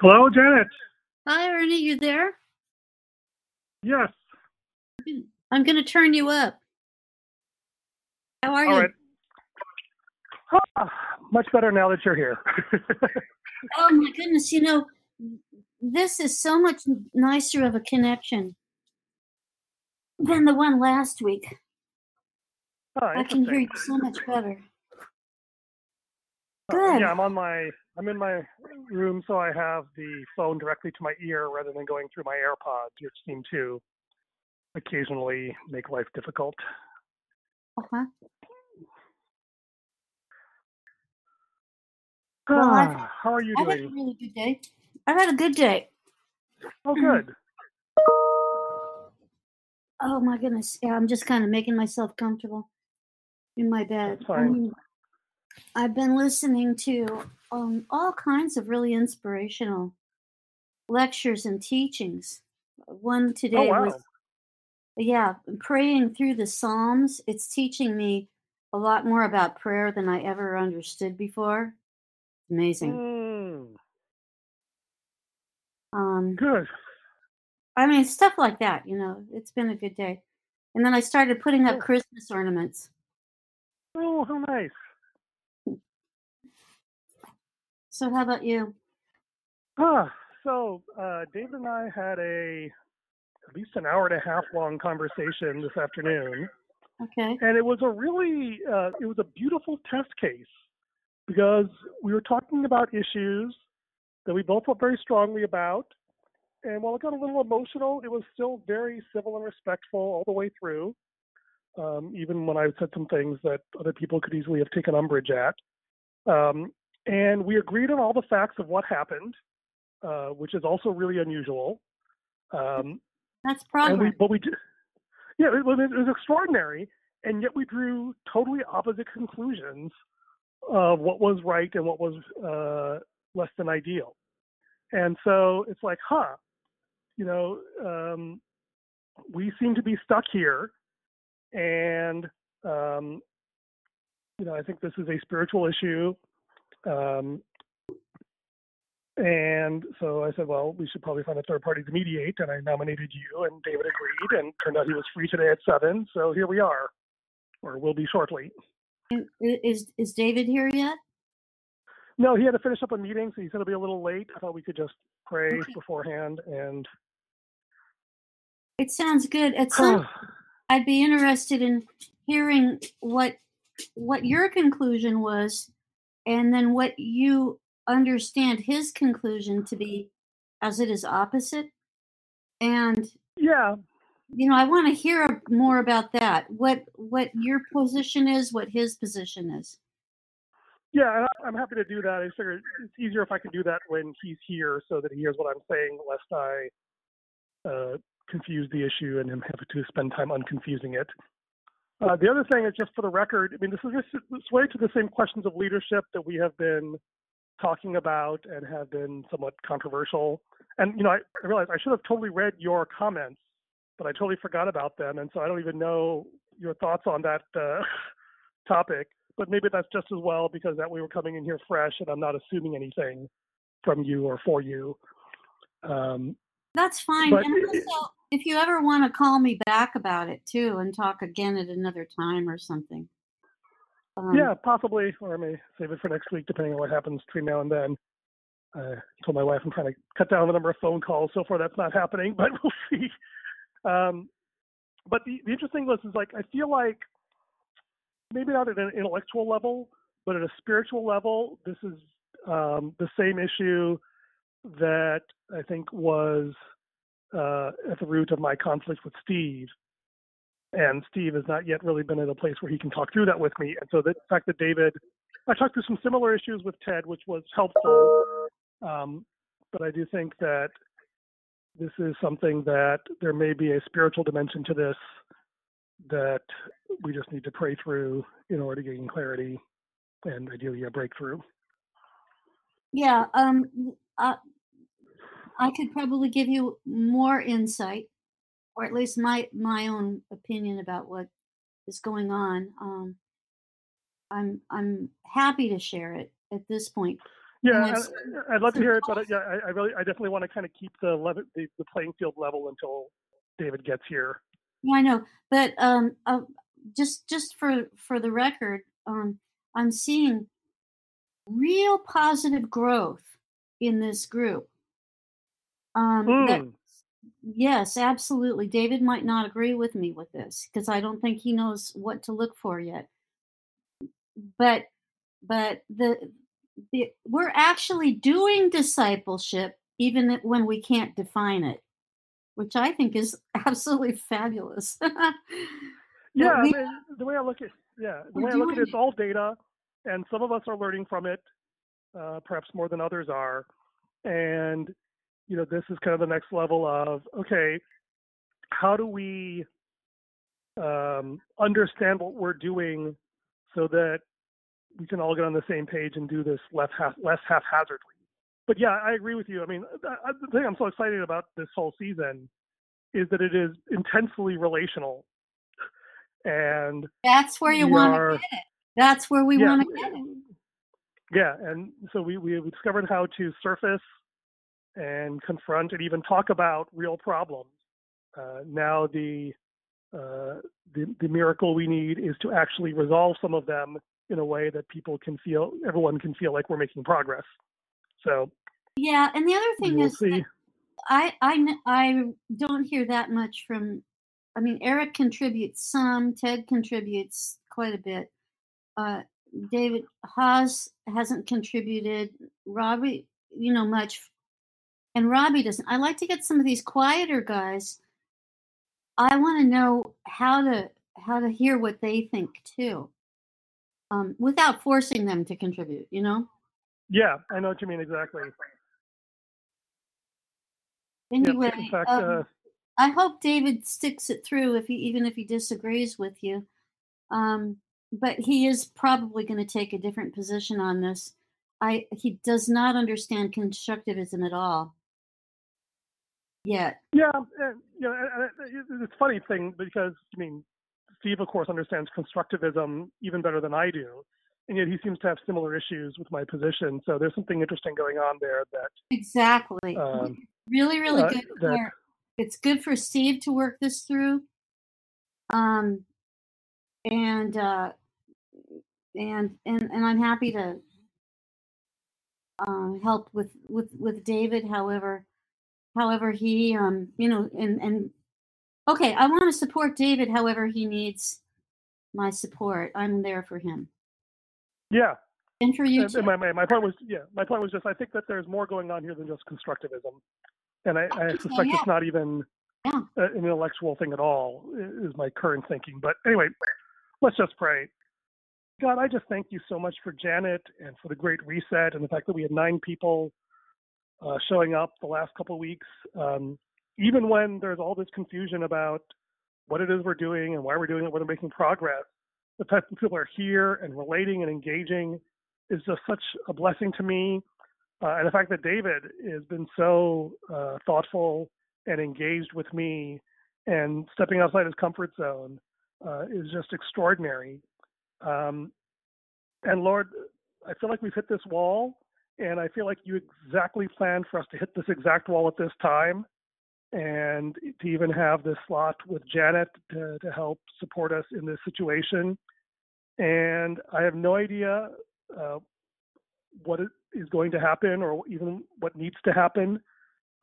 Hello, Janet. Hi, Ernie, you there? Yes. I'm going to turn you up. How are All you? right. Ah, much better now that you're here. Oh my goodness, you know, this is so much nicer of a connection than the one last week. oh, I can hear you so much better. Uh, Good. yeah, I'm on my I'm in my room, so I have the phone directly to my ear rather than going through my AirPods, which seem to occasionally make life difficult. Uh-huh. Well, Ah, how are you doing? I've had a really good day. I've had a good day. Oh, good. Oh my goodness. Yeah, I'm just kind of making myself comfortable in my bed. That's I fine. mean, I've been listening to um, all kinds of really inspirational lectures and teachings. One today wow. was, yeah, praying through the Psalms. It's teaching me a lot more about prayer than I ever understood before. Amazing. Mm, Um, good. I mean, stuff like that, you know, it's been a good day. And then I started putting up. Christmas ornaments. Oh, how nice. So, how about you? Ah, so uh, David and I had a at least an hour and a half long conversation this afternoon, Okay. and it was a really uh, it was a beautiful test case because we were talking about issues that we both felt very strongly about, and while it got a little emotional, it was still very civil and respectful all the way through. Um, even when I said some things that other people could easily have taken umbrage at. Um, and we agreed on all the facts of what happened, uh, which is also really unusual. Um, That's we, progress. but we did, yeah, it was, it was extraordinary, and yet we drew totally opposite conclusions of what was right and what was uh, less than ideal. And so it's like, huh, you know, um, we seem to be stuck here, and um, you know, I think this is a spiritual issue. Um, and so I said, well, we should probably find a third party to mediate. And I nominated you, and David agreed. And turned out he was free today at seven. So here we are, or will be shortly. Is is David here yet? No, he had to finish up a meeting, so he said it'll be a little late. I thought we could just pray Okay. beforehand. And It sounds good. At some, I'd be interested in hearing what what your conclusion was, and then what you understand his conclusion to be, as it is opposite. And yeah, you know, I want to hear more about that. What what your position is, what his position is. yeah, I'm happy to do that. I figured it's easier if I can do that when he's here, so that he hears what I'm saying, lest I uh, confuse the issue and him have to spend time unconfusing it. Uh, the other thing is just for the record, I mean, this is this, this way to the same questions of leadership that we have been talking about and have been somewhat controversial. And you know, I, I realize I should have totally read your comments, but I totally forgot about them, and so I don't even know your thoughts on that uh, topic. But maybe that's just as well because that way we're coming in here fresh, and I'm not assuming anything from you or for you. Um, That's fine. But and also, if you ever want to call me back about it too, and talk again at another time or something. Um, yeah, possibly, or I may save it for next week, depending on what happens between now and then. I told my wife I'm trying to cut down the number of phone calls. So far, that's not happening, but we'll see. Um, but the, the interesting was is like I feel like maybe not at an intellectual level, but at a spiritual level, this is um, the same issue that I think was uh, at the root of my conflict with Steve. And Steve has not yet really been in a place where he can talk through that with me. And so the fact that David, I talked through some similar issues with Ted, which was helpful. Um, but I do think that this is something that there may be a spiritual dimension to this that we just need to pray through in order to gain clarity and ideally a breakthrough. Yeah. Um. Uh, I could probably give you more insight, or at least my my own opinion about what is going on. Um. I'm I'm happy to share it at this point. Yeah, I, I'd love to hear it, but yeah, I, I really, I definitely want to kind of keep the, level, the the playing field level until David gets here. Yeah, I know, but um, uh, just just for for the record, um, I'm seeing real positive growth in this group. Um, that Mm. yes, absolutely. David might not agree with me with this because I don't think he knows what to look for yet. But but the the we're actually doing discipleship even when we can't define it, which I think is absolutely fabulous. Yeah, I mean, the way I look at yeah, the way I look at it, it's all data, and some of us are learning from it, uh, perhaps more than others are, and you know, this is kind of the next level of okay, how do we um, understand what we're doing so that we can all get on the same page and do this less half less haphazardly. But yeah, I agree with you. I mean, the the thing I'm so excited about this whole season is that it is intensely relational, and That's where you want to get it. That's where we yeah want to get it. yeah, and so we we discovered how to surface and confront and even talk about real problems. Uh, now the uh, the the miracle we need is to actually resolve some of them in a way that people can feel everyone can feel like we're making progress. So Yeah, and the other thing is I. I I don't hear that much from. I mean, Eric contributes some. Ted contributes quite a bit. Uh, David Haas hasn't contributed. Robbie, you know, much, and Robbie doesn't. I like to get some of these quieter guys. I want to know how to how to hear what they think too, um, without forcing them to contribute. You know. Yeah, I know what you mean exactly. Yep. Anyway, In fact, um, uh, I hope David sticks it through if he even if he disagrees with you. Um, but he is probably going to take a different position on this. I he does not understand constructivism at all yet. yeah, and, you know, and, and it's a funny thing because I mean, Steve of course understands constructivism even better than I do, and yet he seems to have similar issues with my position. So there's something interesting going on there that Exactly. um, really, really uh, good. that it's good for Steve to work this through. Um, and uh, and and and I'm happy to uh, help with with with David. However, however he um you know and and okay, I want to support David. However, he needs my support. I'm there for him yeah. and for you And, my, my my point was yeah, my point was just I think that there's more going on here than just constructivism, and I, I I suspect Yeah, it's not even yeah. an intellectual thing at all. Is my current thinking. But anyway, let's just pray. God, I just thank you so much for Janet and for the great reset and the fact that we had nine people uh, showing up the last couple of weeks. Um, even when there's all this confusion about what it is we're doing and why we're doing it, whether we're making progress, the fact that people are here and relating and engaging is just such a blessing to me. Uh, and the fact that David has been so uh, thoughtful and engaged with me and stepping outside his comfort zone uh, is just extraordinary. Um, and Lord, I feel like we've hit this wall, and I feel like you exactly planned for us to hit this exact wall at this time, and to even have this slot with Janet to, to help support us in this situation. And I have no idea uh, what is going to happen or even what needs to happen.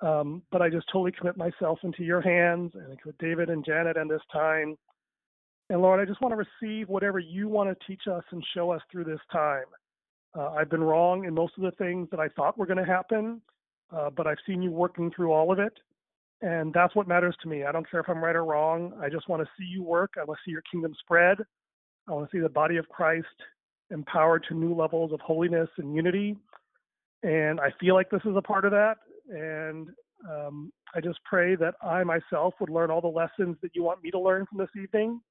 Um, but I just totally commit myself into your hands and I commit David and Janet and this time. And Lord, I just want to receive whatever you want to teach us and show us through this time. Uh, I've been wrong in most of the things that I thought were going to happen, uh, but I've seen you working through all of it. And that's what matters to me. I don't care if I'm right or wrong. I just want to see you work. I want to see your kingdom spread. I want to see the body of Christ empowered to new levels of holiness and unity. And I feel like this is a part of that. And um, I just pray that I myself would learn all the lessons that you want me to learn from this evening.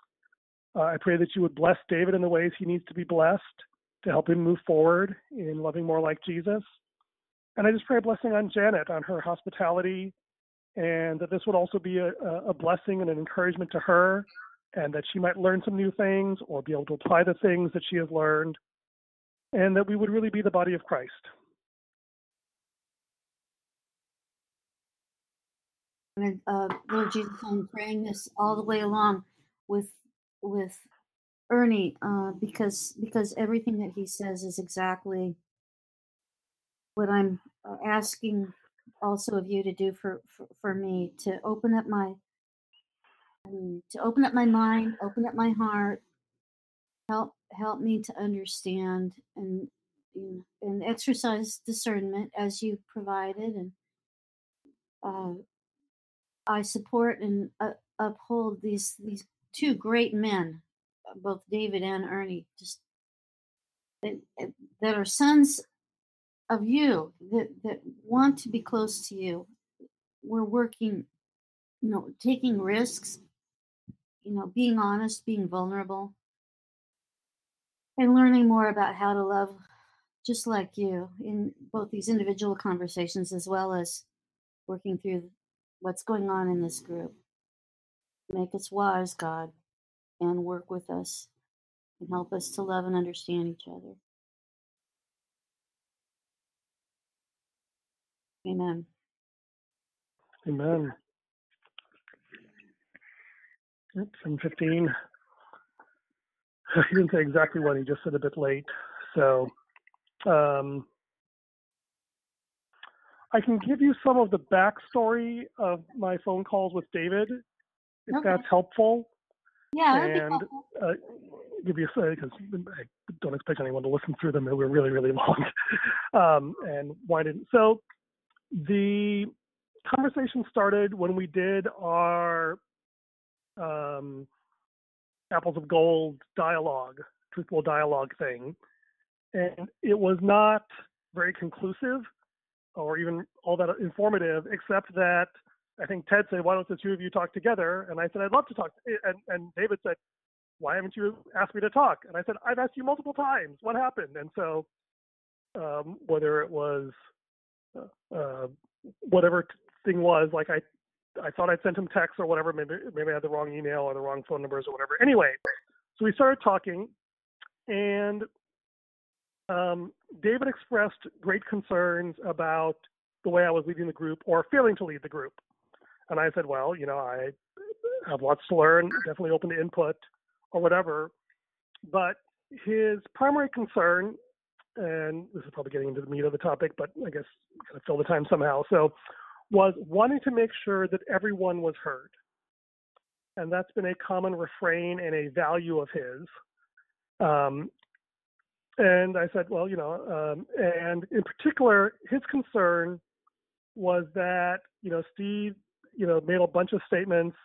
Uh, I pray that you would bless David in the ways he needs to be blessed to help him move forward in loving more like Jesus. And I just pray a blessing on Janet, on her hospitality, and that this would also be a, a blessing and an encouragement to her, and that she might learn some new things or be able to apply the things that she has learned, and that we would really be the body of Christ. Uh, Lord Jesus, I'm praying this all the way along with with Ernie uh, because because everything that he says is exactly what I'm uh, asking also of you to do for, for, for me to open up my um, to open up my mind, open up my heart, help help me to understand and and exercise discernment as you provided and uh, I support and uh, uphold these these two great men, both David and Ernie, just that, eh, that are sons of you that, that want to be close to you. We're working, you know, taking risks, you know, being honest, being vulnerable, and learning more about how to love just like you in both these individual conversations as well as working through what's going on in this group. Make us wise, God, and work with us and help us to love and understand each other. Amen. Amen. Yep, 715. He didn't say exactly when, he just said a bit late. So um, I can give you some of the backstory of my phone calls with David, if Okay. that's helpful. Yeah, and uh, give you a say because I don't expect anyone to listen through them. They were really, really long, um, and why didn't so? The conversation started when we did our um, apples of gold dialogue, truthful dialogue thing, and it was not very conclusive or even all that informative, except that I think Ted said, "Why don't the two of you talk together?" And I said, "I'd love to talk." And and David said, "Why haven't you asked me to talk?" And I said, "I've asked you multiple times. What happened?" And so, um, whether it was uh, uh, whatever thing was, like I I thought I'd sent him text or whatever. Maybe maybe I had the wrong email or the wrong phone numbers or whatever. Anyway, so we started talking, and um, David expressed great concerns about the way I was leading the group or failing to lead the group. And I said, well, you know, I have lots to learn, definitely open to input or whatever. But his primary concern, and this is probably getting into the meat of the topic, but I guess kind of fill the time somehow. So, was wanting to make sure that everyone was heard. And that's been a common refrain and a value of his. Um, and I said, well, you know, um, and in particular, his concern was that, you know, Steve, you know, made a bunch of statements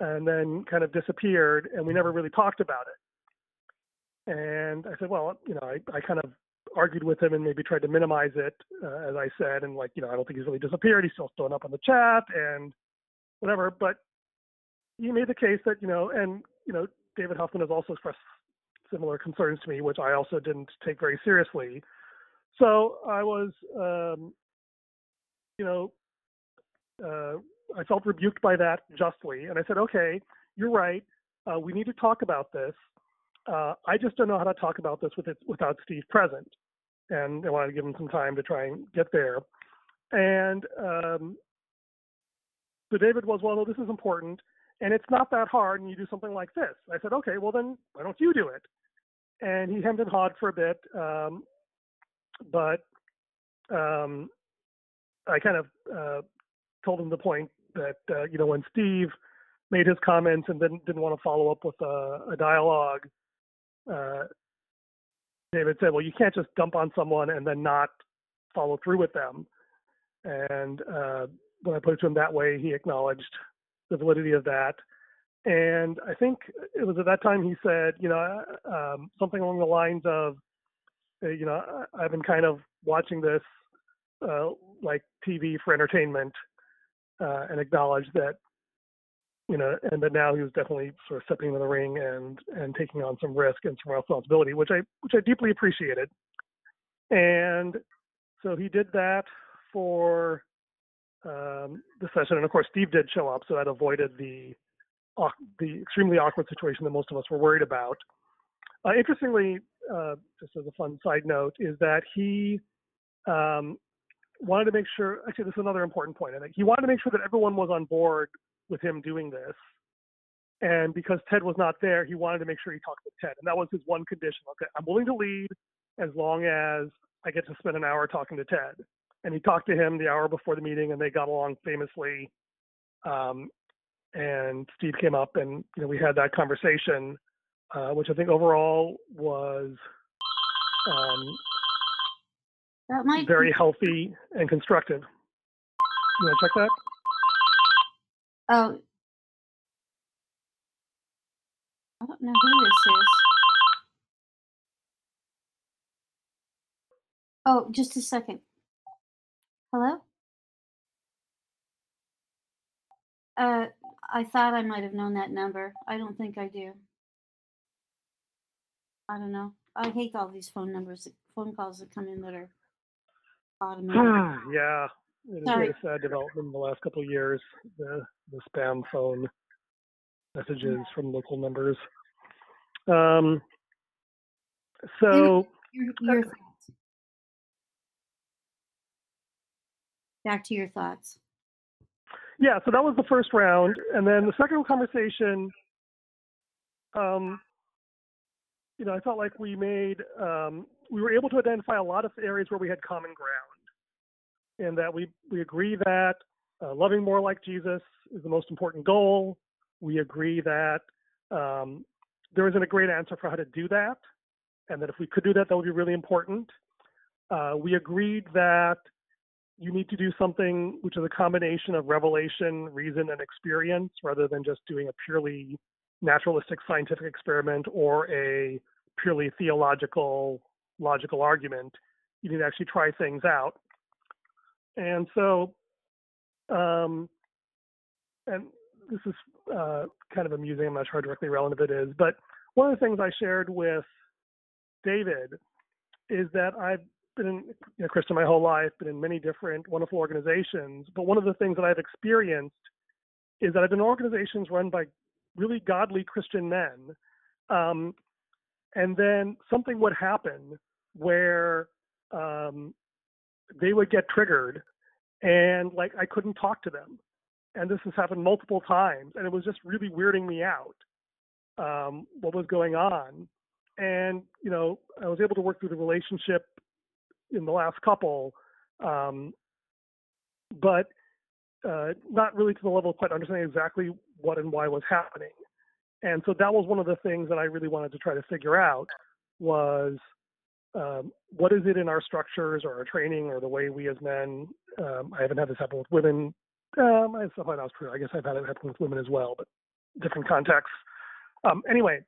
and then kind of disappeared, and we never really talked about it. And I said, well, you know, I, I kind of argued with him and maybe tried to minimize it, uh, as I said, and like, you know, I don't think he's really disappeared. He's still showing up on the chat and whatever. But he made the case that, you know, and you know, David Huffman has also expressed similar concerns to me, which I also didn't take very seriously. So I was, um, you know, uh, I felt rebuked by that justly, and I said, okay, you're right. Uh, we need to talk about this. Uh, I just don't know how to talk about this with it, without Steve present, and I wanted to give him some time to try and get there. And um, so David was, well, no, this is important, and it's not that hard, and you do something like this. I said, okay, well then, why don't you do it? And he hemmed and hawed for a bit, um, but um, I kind of uh, told him the point that uh, you know when Steve made his comments and then didn't want to follow up with a, a dialogue, uh, David said, "Well, you can't just dump on someone and then not follow through with them." And uh, when I put it to him that way, he acknowledged the validity of that. And I think it was at that time he said, you know, um, something along the lines of, uh, you know, I've been kind of watching this uh, like TV for entertainment, uh, and acknowledged that, you know, and that now he was definitely sort of stepping into the ring and and taking on some risk and some responsibility, which I which I deeply appreciated. And so he did that for um, the session, and of course Steve did show up, so that avoided the the extremely awkward situation that most of us were worried about. Uh, interestingly, uh, just as a fun side note, is that he um, wanted to make sure. Actually, this is another important point. I think he wanted to make sure that everyone was on board with him doing this. And because Ted was not there, he wanted to make sure he talked with Ted, and that was his one condition. Okay, I'm willing to lead as long as I get to spend an hour talking to Ted. And he talked to him the hour before the meeting, and they got along famously. Um, and Steve came up, and you know we had that conversation, uh, which I think overall was um, That might very healthy and constructive. You want to check that? oh I don't know who this is. Oh, just a second. Hello? Uh I thought I might have known that number. I don't think I do. I don't know. I hate all these phone numbers, phone calls that come in that are. Yeah, it has Sorry. been a sad development in the last couple of years. The the spam phone messages from local numbers. Um, so your, your thoughts. Back to your thoughts. yeah, so that was the first round, and then the second conversation. Um, you know, I felt like we made um, we were able to identify a lot of areas where we had common ground, and that we we agree that uh, loving more like Jesus is the most important goal. We agree that um, there isn't a great answer for how to do that, and that if we could do that, that would be really important. Uh, we agreed that you need to do something which is a combination of revelation, reason, and experience rather than just doing a purely naturalistic scientific experiment or a purely theological logical argument. You need to actually try things out. And so, um, and this is uh, kind of amusing. I'm not sure how directly relevant it is, but one of the things I shared with David is that I've been in, you know, Christian my whole life, been in many different wonderful organizations. But one of the things that I've experienced is that I've been in organizations run by really godly Christian men. Um, and then something would happen where um, they would get triggered and like I couldn't talk to them. And this has happened multiple times. And it was just really weirding me out um, what was going on. And, you know, I was able to work through the relationship in the last couple, um, but uh, not really to the level of quite understanding exactly what and why was happening. And so that was one of the things that I really wanted to try to figure out was um, what is it in our structures or our training or the way we as men, um, I haven't had this happen with women. Um, I like that was true. I guess I've had it happen with women as well, but different contexts. Um, anyway,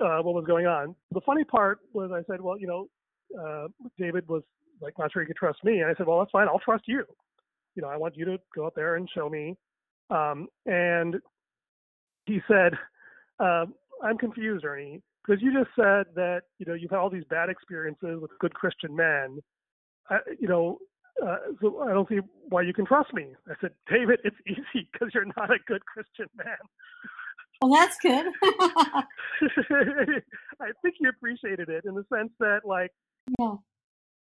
uh, what was going on? The funny part was I said, well, you know, uh, David was like not sure he could trust me, and I said, well, that's fine. I'll trust you. You know, I want you to go out there and show me. Um, and he said, uh, I'm confused, Ernie, because you just said that you know you've had all these bad experiences with good Christian men. I, you know, uh, so I don't see why you can trust me. I said, David, it's easy because you're not a good Christian man. Well, that's good. I think he appreciated it in the sense that, like, yeah.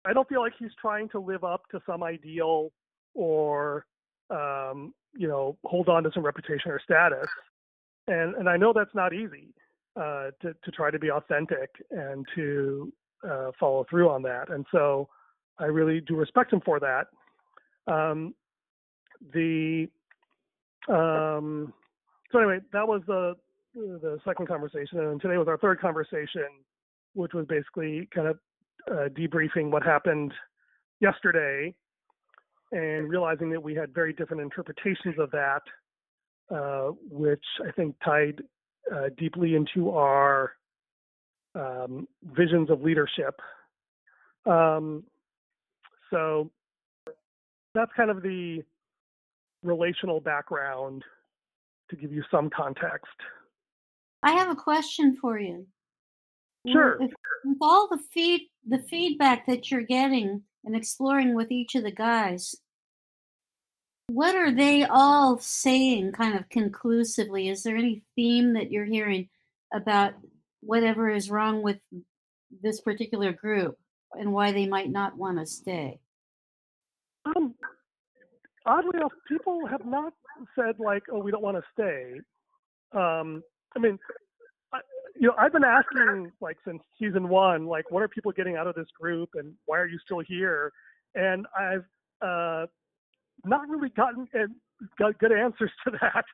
I don't feel like he's trying to live up to some ideal or, um, you know, hold on to some reputation or status. And and I know that's not easy uh, to to try to be authentic and to uh, follow through on that. And so I really do respect him for that. Um, the um, so anyway, that was the the second conversation, and today was our third conversation, which was basically kind of uh, debriefing what happened yesterday and realizing that we had very different interpretations of that, uh, which I think tied uh, deeply into our um, visions of leadership. Um, so that's kind of the relational background to give you some context. I have a question for you. Sure. With, with all the feed the feedback that you're getting and exploring with each of the guys, what are they all saying kind of conclusively? Is there any theme that you're hearing about whatever is wrong with this particular group and why they might not want to stay? Um, oddly enough, people have not said like, "Oh, we don't want to stay." Um, I mean, I, you know, I've been asking like since season one, like, what are people getting out of this group, and why are you still here? And I've uh, not really gotten got good answers to that.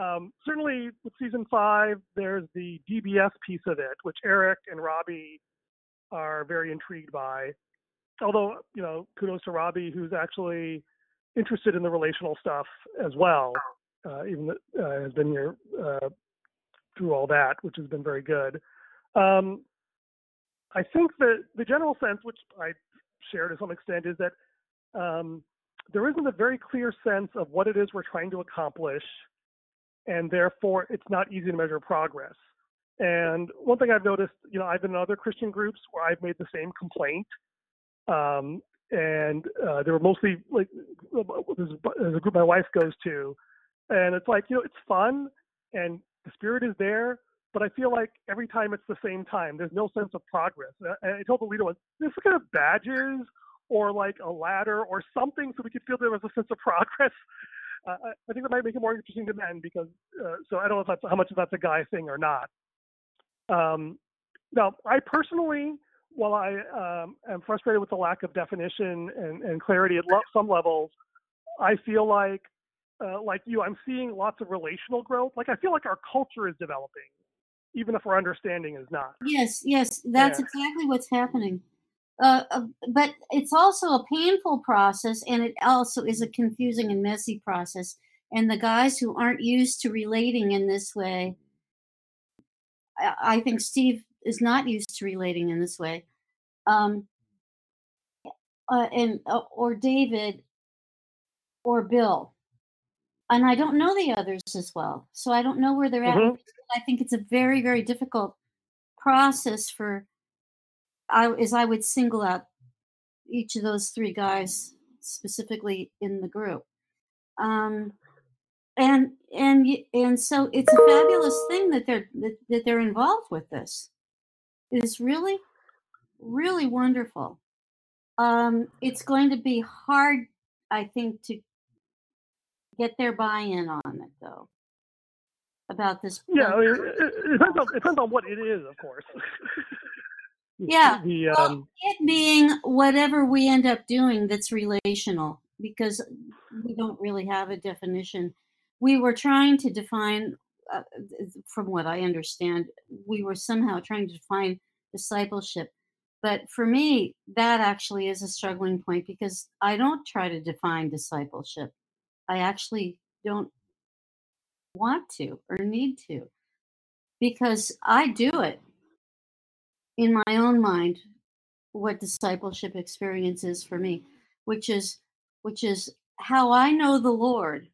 Um, certainly, with season five, there's the DBS piece of it, which Eric and Robbie are very intrigued by. Although, you know, kudos to Robbie, who's actually interested in the relational stuff as well, uh, even uh, has been here uh, through all that, which has been very good. Um, I think that the general sense, which I share to some extent, is that um, there isn't a very clear sense of what it is we're trying to accomplish, and therefore it's not easy to measure progress. And one thing I've noticed, you know, I've been in other Christian groups where I've made the same complaint, um, and uh, they were mostly like there's a group my wife goes to, and it's like you know it's fun and the spirit is there, but I feel like every time it's the same time. There's no sense of progress. And I told the leader, was "This kind of badges or like a ladder or something so we could feel there was a sense of progress. Uh, I think that might make it more interesting to men because, uh, so I don't know if that's how much of that's a guy thing or not. Um, now, I personally, while I um, am frustrated with the lack of definition and, and clarity at lo- some levels, I feel like, uh, like you, I'm seeing lots of relational growth. Like I feel like our culture is developing, even if our understanding is not. Yes, yes, that's yeah. exactly what's happening. Uh, uh, but it's also a painful process and it also is a confusing and messy process. And the guys who aren't used to relating in this way i, I think steve is not used to relating in this way. Um, uh, and uh, or david or bill. And i don't know the others as well so i don't know where they're mm-hmm. at i think it's a very very difficult process for I is I would single out each of those three guys specifically in the group. Um, and and and so it's a fabulous thing that they're that, that they're involved with this. It is really, really wonderful. Um, it's going to be hard, I think, to get their buy-in on it, though. About this. Yeah, it, it, depends on, it depends on what it is, of course. Yeah. The, um, well, it being whatever we end up doing that's relational, because we don't really have a definition. We were trying to define, uh, from what I understand, we were somehow trying to define discipleship. But for me, that actually is a struggling point because I don't try to define discipleship. I actually don't want to or need to because I do it in my own mind what discipleship experience is for me, which is which is how I know the Lord.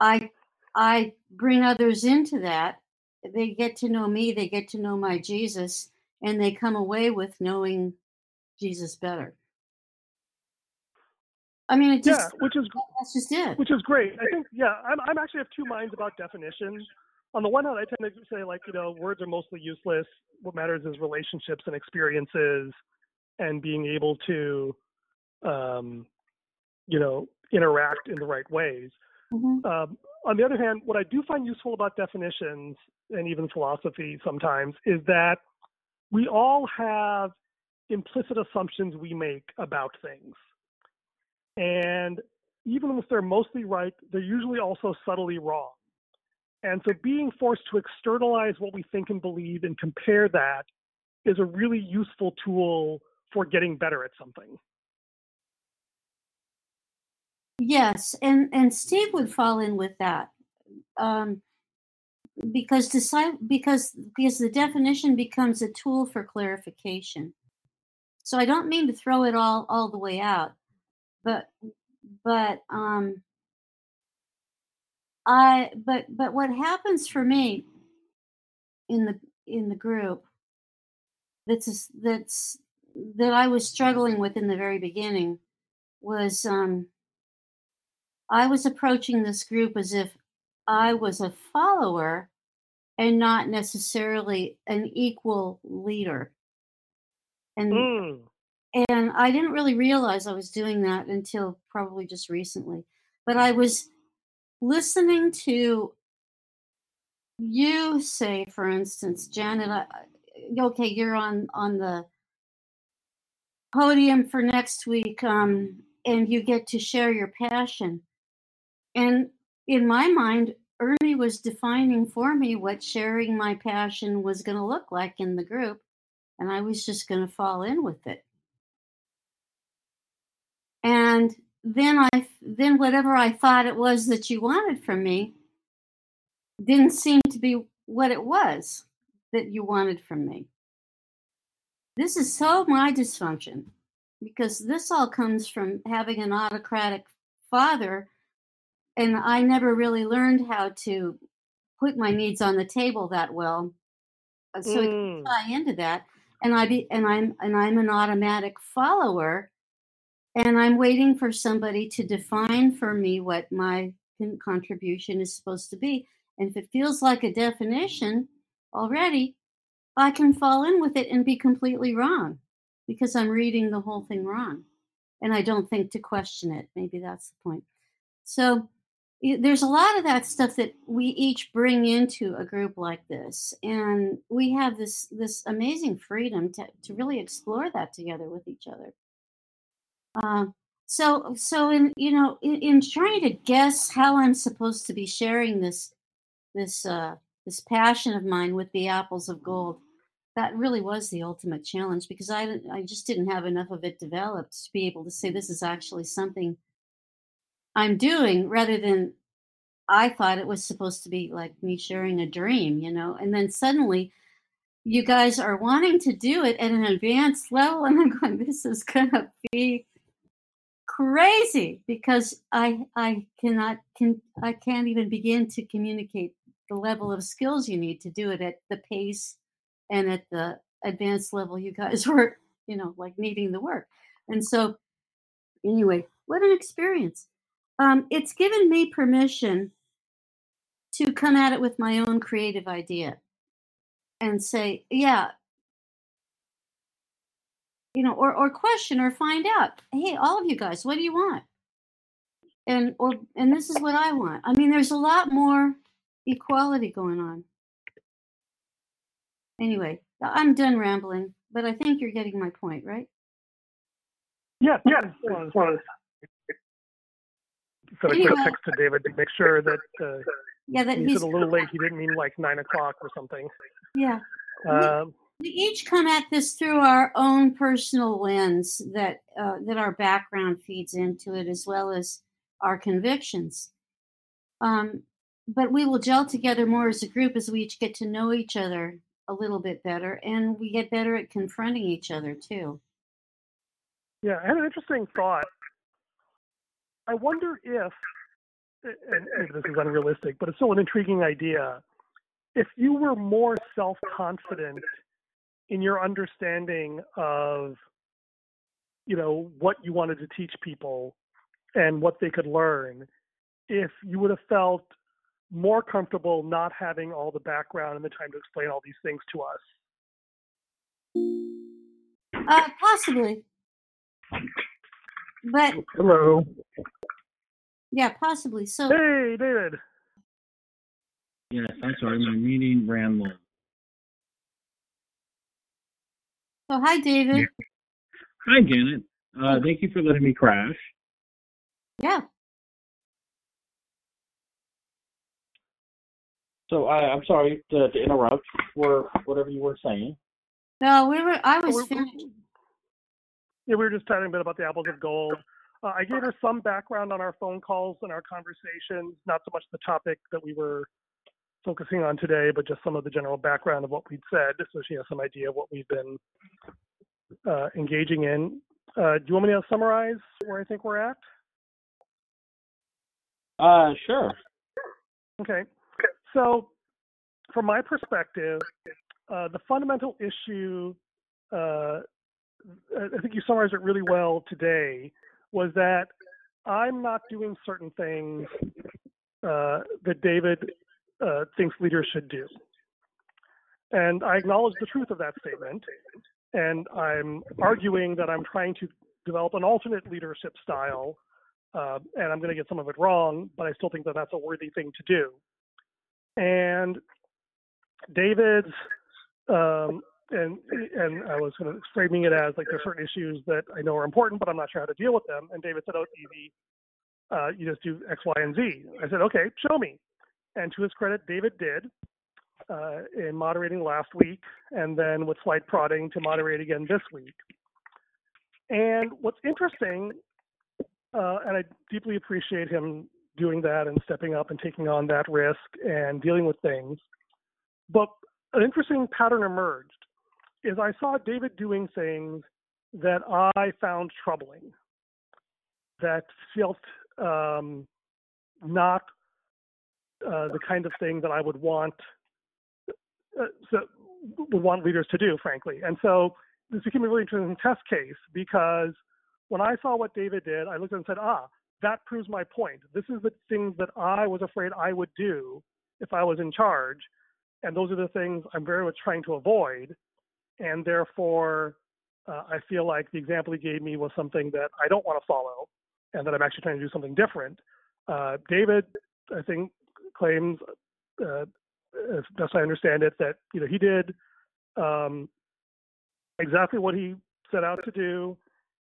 I I bring others into that. They get to know me, they get to know my Jesus, and they come away with knowing Jesus better. I mean, it just yeah, which is that's just it. Which is great. I think yeah, I'm I'm actually have two minds about definitions on the one hand, I tend to say like, you know, words are mostly useless. What matters is relationships and experiences and being able to, um, you know, interact in the right ways. Mm-hmm. Um, on the other hand, what I do find useful about definitions and even philosophy sometimes is that we all have implicit assumptions we make about things. And even if they're mostly right, they're usually also subtly wrong. And so being forced to externalize what we think and believe and compare that is a really useful tool for getting better at something. Yes, and and Steve would fall in with that. Um, because decide because because the definition becomes a tool for clarification. So I don't mean to throw it all all the way out, but but um I but but what happens for me in the in the group that's that's that I was struggling with in the very beginning was um I was approaching this group as if I was a follower and not necessarily an equal leader. And mm. and I didn't really realize I was doing that until probably just recently. But I was listening to you say, for instance, Janet, I, okay, you're on on the podium for next week, um, and you get to share your passion. And in my mind, Ernie was defining for me what sharing my passion was going to look like in the group, and I was just going to fall in with it. And then I then whatever I thought it was that you wanted from me didn't seem to be what it was that you wanted from me. This is so my dysfunction because this all comes from having an autocratic father and I never really learned how to put my needs on the table that well. So mm. tie into that and I be and I'm and I'm an automatic follower and I'm waiting for somebody to define for me what my contribution is supposed to be. And if it feels like a definition already, I can fall in with it and be completely wrong because I'm reading the whole thing wrong. And I don't think to question it. Maybe that's the point. So there's a lot of that stuff that we each bring into a group like this and we have this this amazing freedom to, to really explore that together with each other uh, so so in you know in, in, trying to guess how i'm supposed to be sharing this this uh this passion of mine with the apples of gold that really was the ultimate challenge because i i just didn't have enough of it developed to be able to say this is actually something i'm doing rather than i thought it was supposed to be like me sharing a dream you know? And then suddenly you guys are wanting to do it at an advanced level and i'm going this is going to be crazy because I I cannot can I can't even begin to communicate the level of skills you need to do it at the pace and at the advanced level you guys were you know like needing the work. And so anyway what an experience. Um, it's given me permission to come at it with my own creative idea and say yeah you know, or or question or find out. Hey, all of you guys, what do you want? And or and this is what I want. I mean, there's a lot more equality going on. Anyway, I'm done rambling, but I think you're getting my point, right? Yeah, yeah. Well, well, sent a quick text to David to make sure that uh, yeah, that he's a little late. He didn't mean like nine o'clock or something. Yeah. Um, we each come at this through our own personal lens that uh, that our background feeds into it, as well as our convictions. Um, but we will gel together more as a group as we each get to know each other a little bit better, and we get better at confronting each other too. Yeah, I had an interesting thought. I wonder if, and maybe this is unrealistic, but it's still an intriguing idea. If you were more self confident in your understanding of you know what you wanted to teach people and what they could learn if you would have felt more comfortable not having all the background and the time to explain all these things to us? Uh, possibly. But hello. Yeah possibly. So hey david. Yes i'm sorry my meeting ran long So hi, David. Hi, Janet. Uh, thank you for letting me crash. Yeah. So I, I'm sorry to, to interrupt for whatever you were saying. No, we were. I was finished. Yeah, we were just talking a bit about the apples of gold. Uh, I gave her some background on our phone calls and our conversations, not so much the topic that we were focusing on today, but just some of the general background of what we'd said, so she has some idea of what we've been uh, engaging in. Uh, do you want me to summarize where I think we're at? Uh, sure. Okay. So, from my perspective, uh, the fundamental issue, uh, I think you summarized it really well today, was that I'm not doing certain things uh, that David uh, thinks leaders should do. And I acknowledge the truth of that statement. and I'm arguing that I'm trying to develop an alternate leadership style, uh, and I'm going to get some of it wrong, but I still think that that's a worthy thing to do. And David's, um, and and I was kind of framing it as like there's certain issues that I know are important, but I'm not sure how to deal with them. And David said, "Oh, easy. Uh, you just do X, Y, and Z." I said, "Okay, show me." And to his credit, David did uh, in moderating last week, and then with slight prodding to moderate again this week. And what's interesting, uh, and I deeply appreciate him doing that and stepping up and taking on that risk and dealing with things. But an interesting pattern emerged is I saw David doing things that I found troubling, that felt um, not uh, the kind of thing that I would want uh, so, would want leaders to do, frankly. And so this became a really interesting test case because when I saw what David did, I looked at it and said, ah, that proves my point. This is the things that I was afraid I would do if I was in charge. And those are the things I'm very much trying to avoid. And therefore, uh, I feel like the example he gave me was something that I don't want to follow and that I'm actually trying to do something different. Uh, David, I think, claims, uh, as best I understand it, that you know he did um, exactly what he set out to do,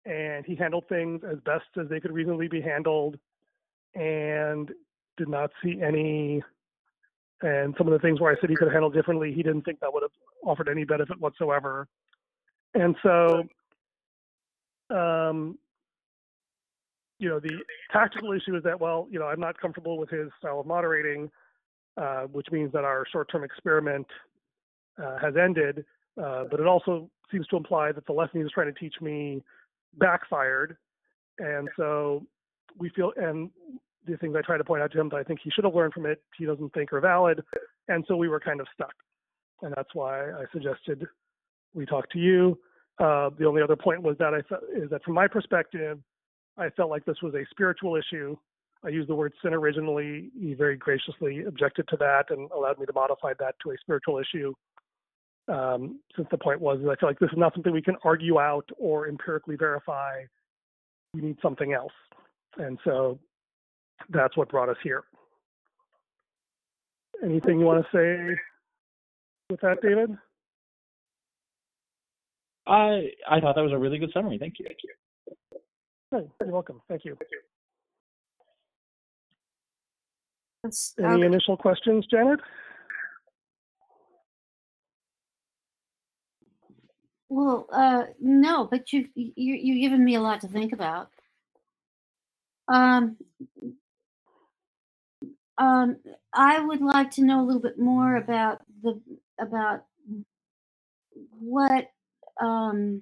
and he handled things as best as they could reasonably be handled, and did not see any. And some of the things where I said he could have handled differently, he didn't think that would have offered any benefit whatsoever. And so, um, you know, the tactical issue is that, well, you know, I'm not comfortable with his style of moderating, uh, which means that our short-term experiment uh, has ended. Uh, but it also seems to imply that the lesson he was trying to teach me backfired. And so we feel, and the things I try to point out to him that I think he should have learned from it, he doesn't think are valid. And so we were kind of stuck. And that's why I suggested we talk to you. Uh, the only other point was that I th- is that from my perspective, I felt like this was a spiritual issue. I used the word sin originally. He very graciously objected to that and allowed me to modify that to a spiritual issue. Um, since the point was, I feel like this is not something we can argue out or empirically verify. We need something else. And so that's what brought us here. Anything you want to say with that, David? I I thought that was a really good summary. Thank you. Thank you. Hey, you're welcome. Thank you. That's, Any okay. initial questions, Janet? Well, uh, no, but you've you you've given me a lot to think about. Um, um, I would like to know a little bit more about the about what um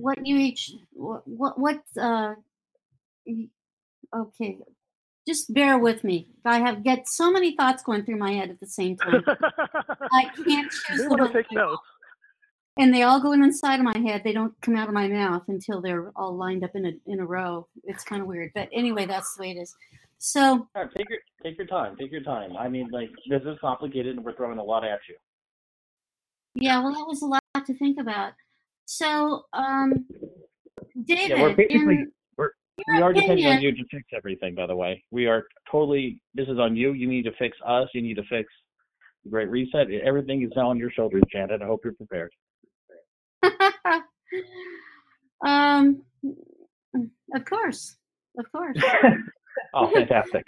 what you each what what, what uh okay just bear with me i have get so many thoughts going through my head at the same time i can't choose They the want to one take notes. and they all go in inside of my head they don't come out of my mouth until they're all lined up in a in a row it's kind of weird but anyway that's the way it is so All right, take your take your time. Take your time. I mean, like this is complicated, and we're throwing a lot at you. yeah well that was a lot to think about so um david Yeah, we're basically in we're we are depending on you to fix everything. By the way, we are totally. This is on you. You need to fix us. You need to fix the Great Reset. Everything is now on your shoulders, Janet. I hope you're prepared. um, of course, of course. Oh, fantastic.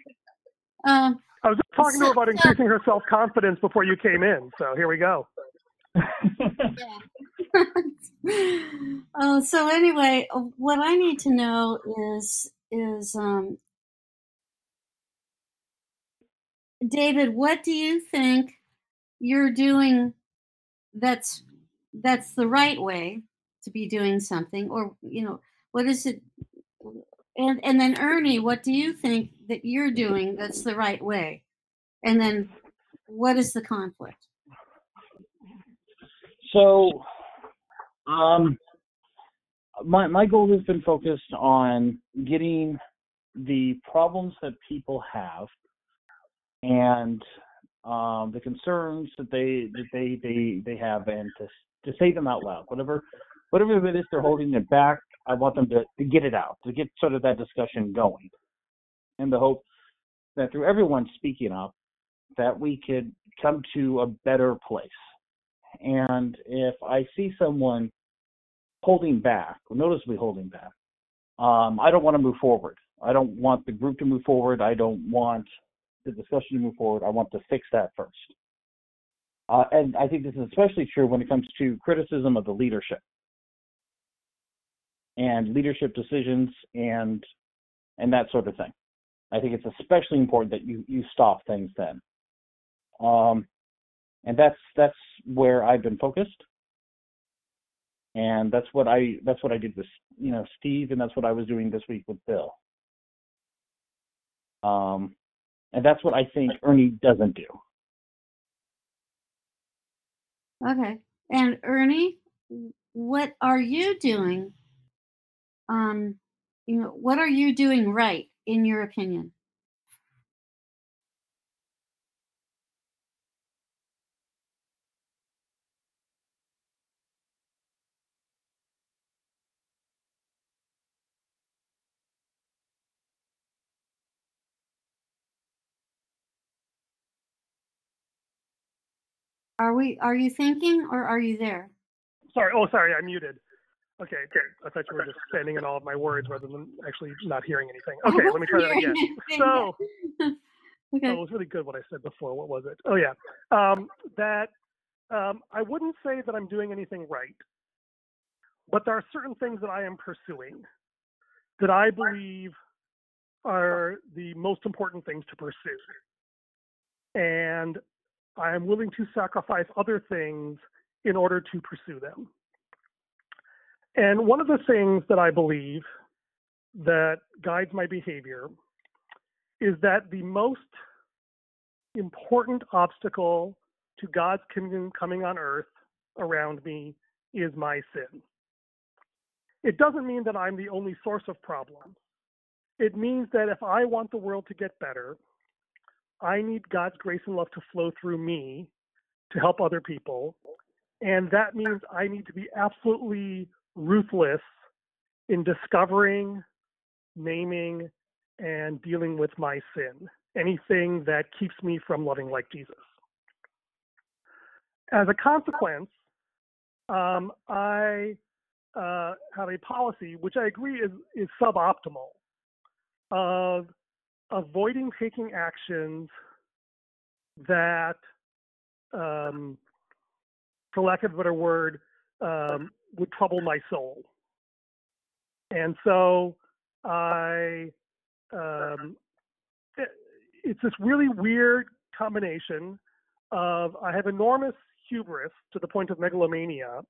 Um, I was just talking to her So- about so- increasing her self confidence before you came in. So here we go. Oh, so anyway, uh, what I need to know is is um, David, what do you think you're doing that's that's the right way to be doing something, or you know, what is it? And and then Ernie, what do you think that you're doing that's the right way? And then what is the conflict? So, um, my my goal has been focused on getting the problems that people have and um, the concerns that they that they they they have, and to to say them out loud. Whatever whatever it is they're holding it back, I want them to, to get it out, to get sort of that discussion going. And the hope that through everyone speaking up, that we could come to a better place. And if I see someone holding back, noticeably holding back, um, I don't want to move forward. I don't want the group to move forward. I don't want the discussion to move forward. I want to fix that first. Uh, and I think this is especially true when it comes to criticism of the leadership and leadership decisions and and that sort of thing. I think it's especially important that you you stop things then. Um, and that's that's where I've been focused, and that's what I that's what I did with you know Steve, and that's what I was doing this week with Bill. Um, and that's what I think Ernie doesn't do. Okay, and Ernie, what are you doing? Um, you know, what are you doing right in your opinion? Are we? Are you thinking, or are you there? Sorry. Oh, sorry. I muted. Okay. Okay. I thought you were just standing in all of my words rather than actually not hearing anything. Okay. let me try that again. So. okay. Oh, it was really good what I said before. What was it? Oh yeah. Um, that um, I wouldn't say that I'm doing anything right, but there are certain things that I am pursuing that I believe are the most important things to pursue. And I am willing to sacrifice other things in order to pursue them. And one of the things that I believe that guides my behavior is that the most important obstacle to God's kingdom coming on earth around me is my sin. It doesn't mean that I'm the only source of problems. It means that if I want the world to get better, I need God's grace and love to flow through me to help other people. And that means I need to be absolutely ruthless in discovering, naming, and dealing with my sin, anything that keeps me from loving like Jesus. As a consequence, um, I uh, have a policy, which I agree is, is suboptimal, of avoiding taking actions that, um, for lack of a better word, um, would trouble my soul. And so I, um, it, it's this really weird combination of I have enormous hubris to the point of megalomania,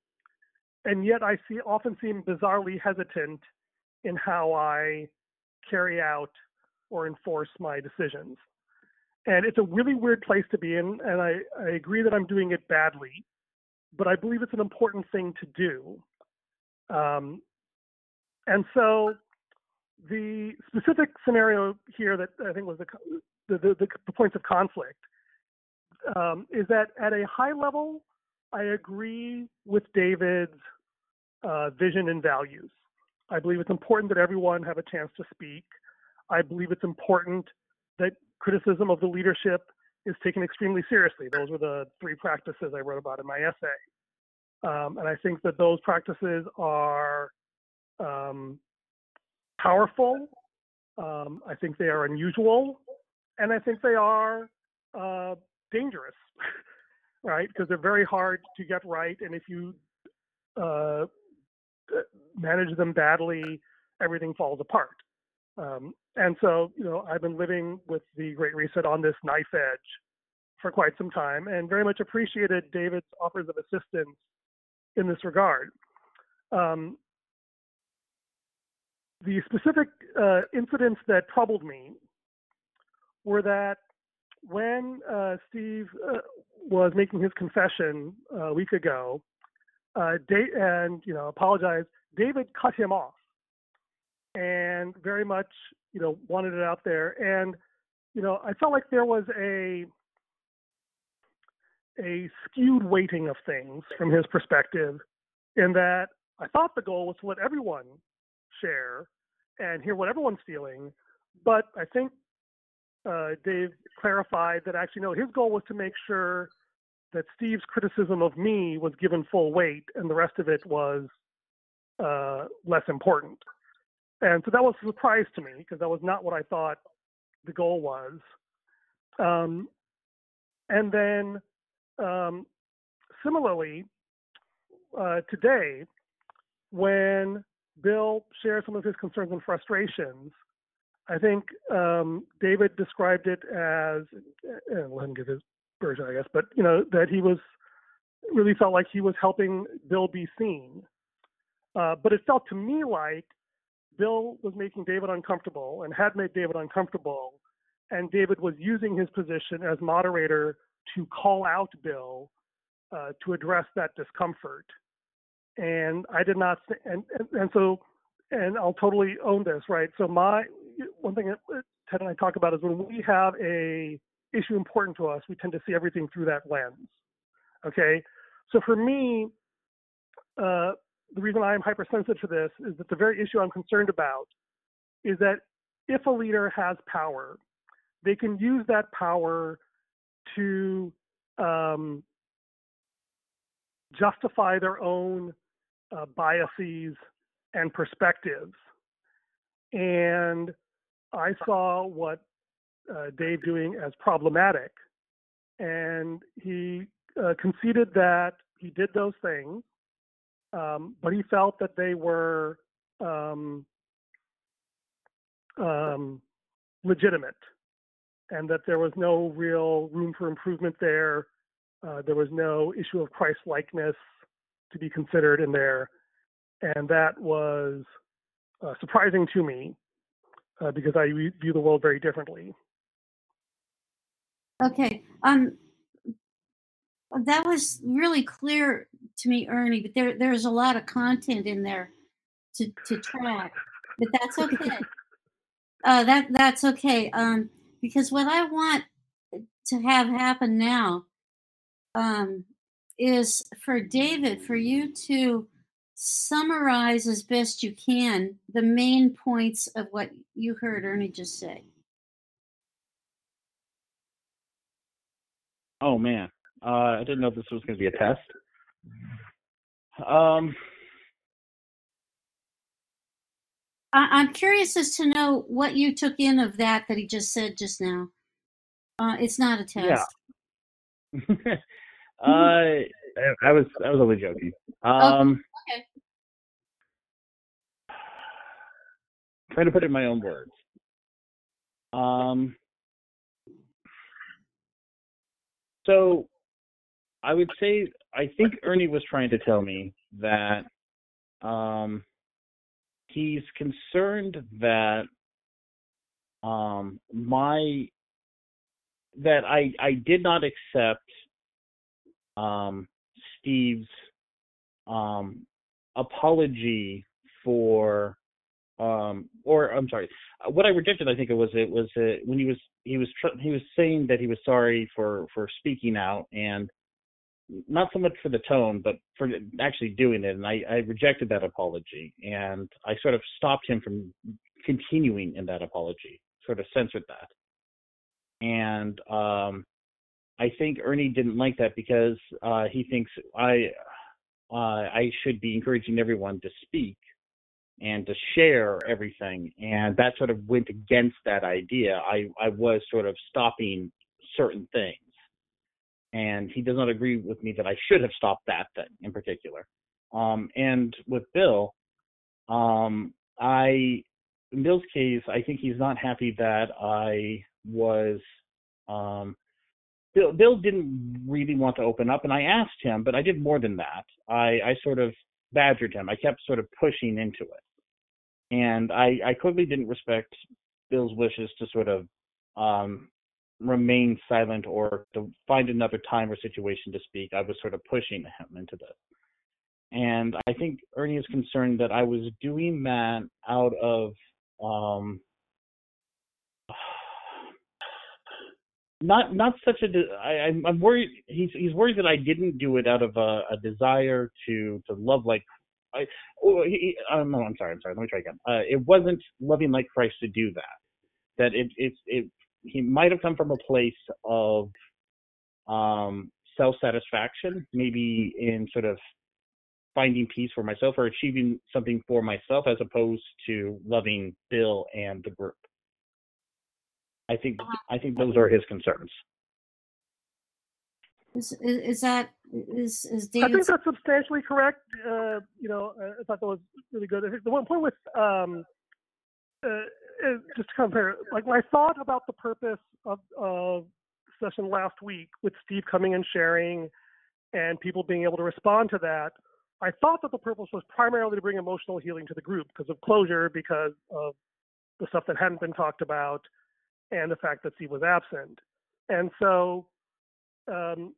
and yet I see often seem bizarrely hesitant in how I carry out or enforce my decisions. And it's a really weird place to be in, and I, I agree that I'm doing it badly, but I believe it's an important thing to do. Um, and so the specific scenario here that I think was the, the, the, the points of conflict um, is that at a high level, I agree with David's uh, vision and values. I believe it's important that everyone have a chance to speak. I believe it's important that criticism of the leadership is taken extremely seriously. Those were the three practices I wrote about in my essay. Um, and I think that those practices are um, powerful. Um, I think they are unusual. And I think they are uh, dangerous, right? Because they're very hard to get right. And if you uh, manage them badly, everything falls apart. Um, and so, you know, I've been living with the Great Reset on this knife edge for quite some time and very much appreciated David's offers of assistance in this regard. Um, the specific uh, incidents that troubled me were that when uh, Steve uh, was making his confession a week ago, uh, and you know apologized, David cut him off and very much, you know, wanted it out there. And, you know, I felt like there was a a skewed weighting of things from his perspective, in that I thought the goal was to let everyone share and hear what everyone's feeling, but I think uh, Dave clarified that actually no, his goal was to make sure that Steve's criticism of me was given full weight, and the rest of it was uh, less important. And so that was a surprise to me because that was not what I thought the goal was. Um, and then um, similarly, uh, today, when Bill shared some of his concerns and frustrations, I think um, David described it as, and let him give his version, I guess, but you know that he was really felt like he was helping Bill be seen. Uh, but it felt to me like Bill was making David uncomfortable and had made David uncomfortable, and David was using his position as moderator to call out Bill uh, to address that discomfort. And I did not, and, and and so, and I'll totally own this, right? So my one thing that Ted and I talk about is when we have a issue important to us, we tend to see everything through that lens. Okay, so for me, uh, the reason I am hypersensitive to this is that the very issue I'm concerned about is that if a leader has power, they can use that power to um, justify their own uh, biases and perspectives. And I saw what uh, Dave doing as problematic. And he uh, conceded that he did those things, um, but he felt that they were um, um, legitimate and that there was no real room for improvement there. Uh, there was no issue of Christ likeness to be considered in there. And that was uh, surprising to me uh, because I view the world very differently. Okay. Um, that was really clear to me, Ernie. But there, there's a lot of content in there to to track. But that's okay. uh, that that's okay. Um, because what I want to have happen now um, is for David, for you to summarize as best you can the main points of what you heard Ernie just say. Oh man, uh, I didn't know this was going to be a test. Um, I- am curious as to know what you took in of that that he just said just now. Uh, it's not a test. Yeah. uh, I was I was only joking. Um, okay. Trying to put it in my own words. Um, So I would say I think Ernie was trying to tell me that um, he's concerned that um, my that I I did not accept um, Steve's um, apology for um, or I'm sorry, what I rejected, I think it was it was uh, when he was he was tr- he was saying that he was sorry for for speaking out and not so much for the tone, but for actually doing it. And I, I rejected that apology, and I sort of stopped him from continuing in that apology, sort of censored that. And um, I think Ernie didn't like that because uh, he thinks I uh, I should be encouraging everyone to speak and to share everything. And that sort of went against that idea. I, I was sort of stopping certain things. And he does not agree with me that I should have stopped that thing in particular. Um, and with Bill, um, I, in Bill's case, I think he's not happy that I was, um, Bill, Bill didn't really want to open up, and I asked him, but I did more than that. I, I sort of badgered him. I kept sort of pushing into it and I, I clearly didn't respect Bill's wishes to sort of um, remain silent or to find another time or situation to speak. I was sort of pushing him into this. And I think Ernie is concerned that I was doing that out of um, not not such a. I'm worried. He's he's worried that I didn't do it out of a, a desire to to love like. I oh, he, uh, no, I'm sorry. I'm sorry. Let me try again. Uh, it wasn't loving like Christ to do that. That it it it he might have come from a place of um self satisfaction, maybe in sort of finding peace for myself or achieving something for myself as opposed to loving Bill and the group. I think I think those are his concerns. Is, is, is that is is David? I think that's substantially correct. Uh, you know, I I thought that was really good. The one point with um, uh, just to compare, like I thought about the purpose of, of session last week with Steve coming and sharing and people being able to respond to that, I thought that the purpose was primarily to bring emotional healing to the group because of closure, because of the stuff that hadn't been talked about, and the fact that Steve was absent. And so um,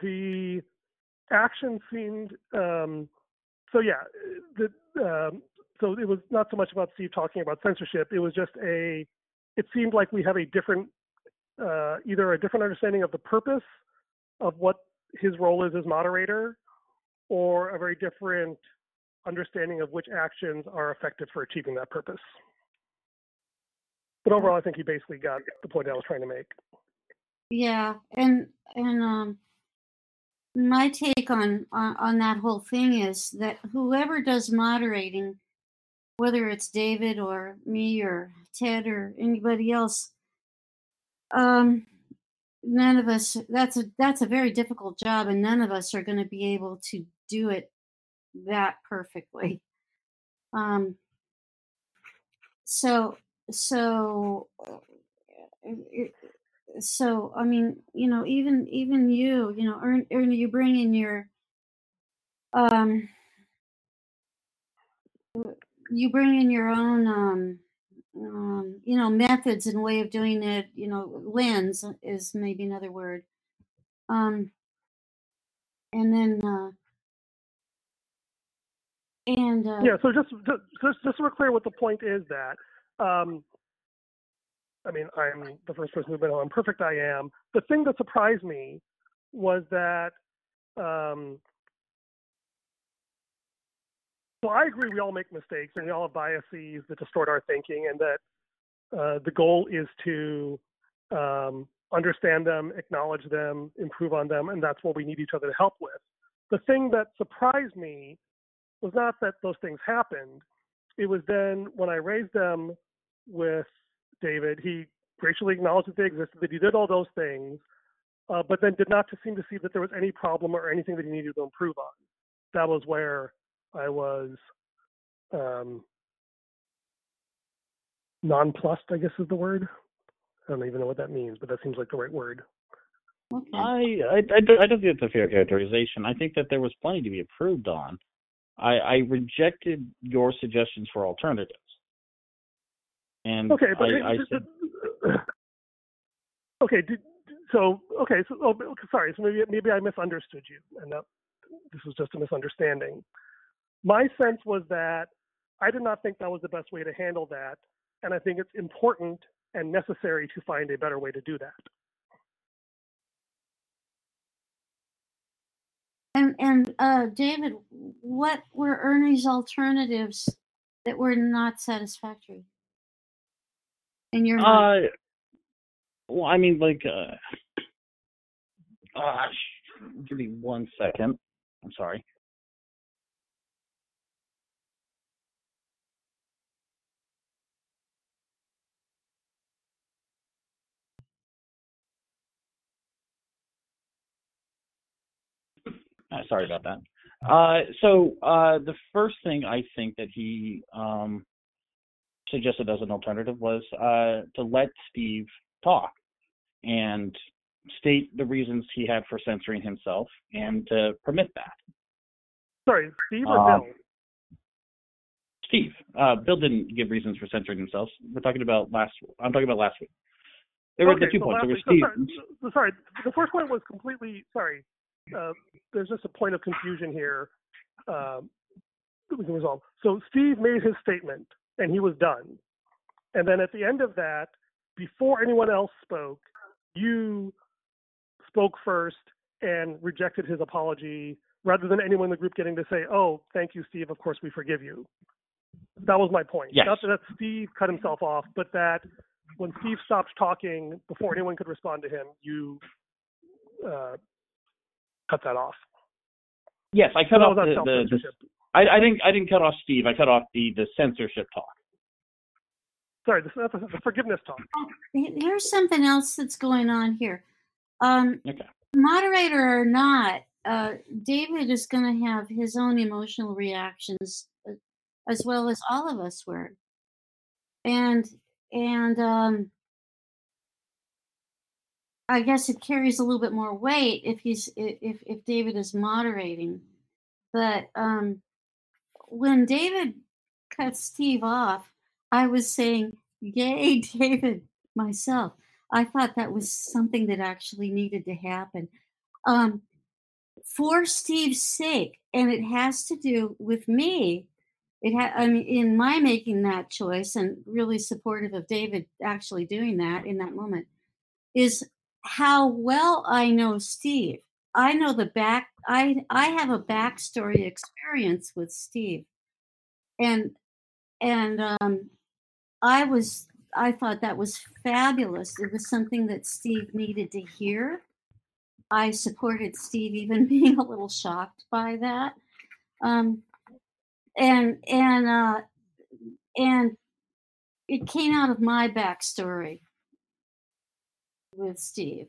the action seemed um, so yeah the um, so it was not so much about steve talking about censorship. It was just a it seemed like we have a different uh, either a different understanding of the purpose of what his role is as moderator or a very different understanding of which actions are effective for achieving that purpose. But overall i think he basically got the point i was trying to make. Yeah and and um my take on, on on that whole thing is that whoever does moderating whether it's david or me or ted or anybody else um none of us that's a that's a very difficult job and none of us are going to be able to do it that perfectly. Um so so uh, so i mean you know even even you you know Ern, Ernie, you bring in your um you bring in your own um um you know methods and way of doing it you know lens is maybe another word um and then uh and uh Yeah, so just just just so we're clear what the point is that um I mean I'm the first person who's been on imperfect I am. The thing that surprised me was that um so I agree we all make mistakes and we all have biases that distort our thinking and that uh, the goal is to um, understand them, acknowledge them, improve on them, and that's what we need each other to help with. The thing that surprised me was not that those things happened. It was then when I raised them with David, he graciously acknowledged that they existed, that he did all those things, uh, but then did not seem to see that there was any problem or anything that he needed to improve on. That was where I was um, nonplussed, I guess is the word. I don't even know what that means, but that seems like the right word. okay I, I, I, don't, I don't think it's a fair characterization. I think that there was plenty to be approved on. I, I rejected your suggestions for alternatives. And Okay, but I, I it- said, okay, did, so okay, so oh, okay, sorry, so maybe maybe I misunderstood you, and that this was just a misunderstanding. My sense was that I did not think that was the best way to handle that, and I think it's important and necessary to find a better way to do that. And and uh, David, what were Ernie's alternatives that were not satisfactory in your mind? uh, well, I mean, like, uh, uh, give me one second. I'm sorry. Uh, sorry about that. Uh, so uh, the first thing I think that he um, suggested as an alternative was uh, to let Steve talk and state the reasons he had for censoring himself and to permit that. Sorry, Steve or Uh, Bill? Steve, uh, Bill didn't give reasons for censoring himself. We're talking about last. I'm talking about last week. There were the two so points. There was Steve. so sorry, so sorry, the first point was completely sorry. Uh, there's just a point of confusion here um, that we can resolve. So Steve made his statement and he was done. And then at the end of that, before anyone else spoke, you spoke first and rejected his apology rather than anyone in the group getting to say, "Oh, thank you, Steve. Of course we forgive you." That was my point. Yes. Not that Steve cut himself off, but that when Steve stopped talking before anyone could respond to him, you uh, cut that off. Yes, I cut So off the, the, the. I, I didn't I didn't cut off Steve. I cut off the the censorship talk. Sorry, this, that's the forgiveness talk. Here's something else that's going on here. Um, Okay. moderator or not, uh, David is going to have his own emotional reactions, uh, as well as all of us were, and and um, I guess it carries a little bit more weight if he's if if David is moderating, but um, when David cut Steve off, I was saying, "Yay, David!" myself. I thought that was something that actually needed to happen. Um, for Steve's sake, and it has to do with me. It ha- I mean, in my making that choice, and really supportive of David actually doing that in that moment, is how well I know Steve. I know the back. I I have a backstory experience with Steve, and and um, I was I thought that was fabulous. It was something that Steve needed to hear. I supported Steve even being a little shocked by that. Um, and and uh, and it came out of my backstory with Steve.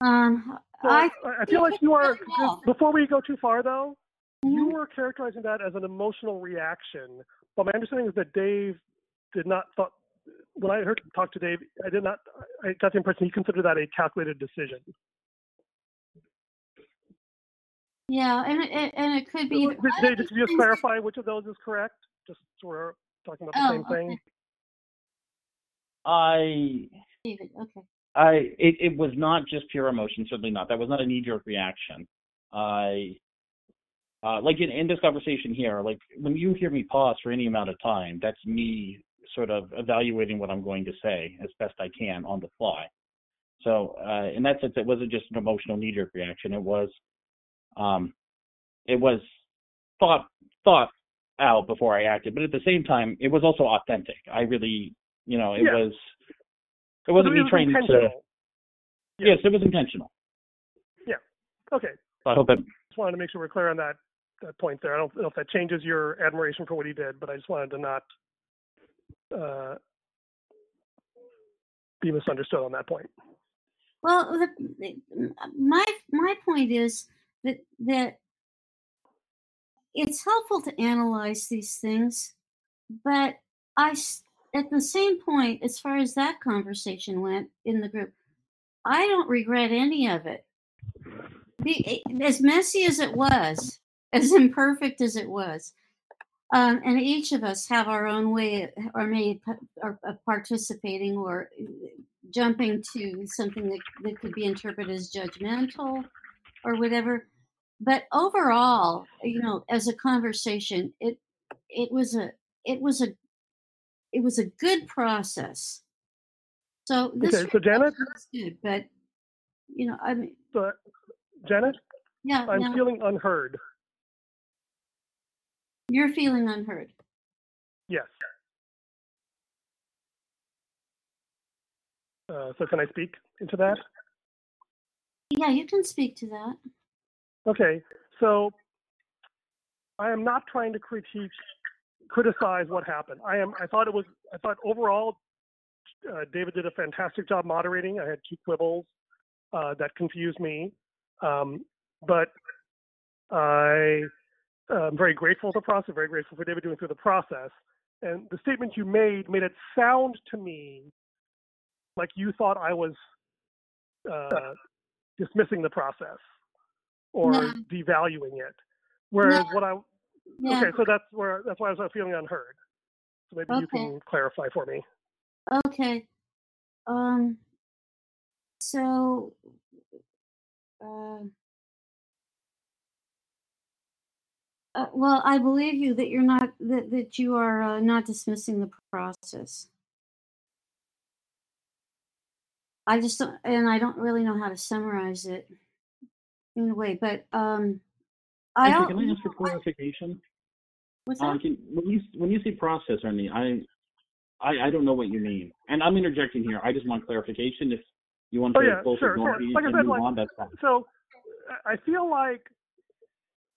Um, So I I, I feel like you are. Before we go too far, though, you Mhm. were characterizing that as an emotional reaction. But my understanding is that Dave did not thought. When I heard talk to Dave, I did not. I got the impression he considered that a calculated decision. yeah, and it, and it could be. Did, did, did you just clarify which of those is correct? Just so we're talking about the Oh, same thing. I David, okay. I it, it was not just pure emotion, certainly not. That was not a knee jerk reaction. I uh, like in, in this conversation here, like when you hear me pause for any amount of time, that's me sort of evaluating what I'm going to say as best I can on the fly. So uh, in that sense, it wasn't just an emotional knee jerk reaction. It was um, it was thought thought out before I acted, but at the same time, it was also authentic. I really, you know, it Yeah. was it wasn't But me was trying to. intentional. Yeah. Yes, it was intentional. Yeah. Okay. I hope it. Just wanted to make sure we're clear on that that point there. I don't know if that changes your admiration for what he did, but I just wanted to not uh, be misunderstood on that point. Well, the, the- my my point is that that it's helpful to analyze these things, but I s- at the same point, as far as that conversation went in the group, I don't regret any of it. Be, eh, as messy as it was, as imperfect as it was, um, and each of us have our own way eh, or made of of participating or eh, jumping to something that, that could be interpreted as judgmental or whatever. But overall, you know, as a conversation, it it was a it was a it was a good process. So this Okay, so Janet, good, but you know, I mean, but Janet, yeah, I'm no, feeling unheard. you're feeling unheard. Yes. Uh, so can I speak into that? Yeah, you can speak to that. Okay, so I am not trying to critique, criticize what happened. I am. I thought it was. I thought overall, uh, David did a fantastic job moderating. I had two quibbles uh, that confused me, um, but I am very grateful for the process. Very grateful for David doing through the process. And the statement you made made it sound to me like you thought I was uh, dismissing the process or No. devaluing it. Whereas what I Yeah. okay, so that's where that's why I was feeling unheard. So maybe you can clarify for me. Okay. Um. So. Uh, uh, well, I believe you that you're not that, that you are uh, not dismissing the process. I just don't, and I don't really know how to summarize it in a way, but um, I Actually, al- can I ask for clarification? what's Uh, can, when you when you say process, Ernie, I, I I don't know what you mean, and I'm interjecting here. I just want clarification. If you want Oh, to yeah, both sure, ignore sure. me Like I and said, move like- on, that's fine. So I- I feel like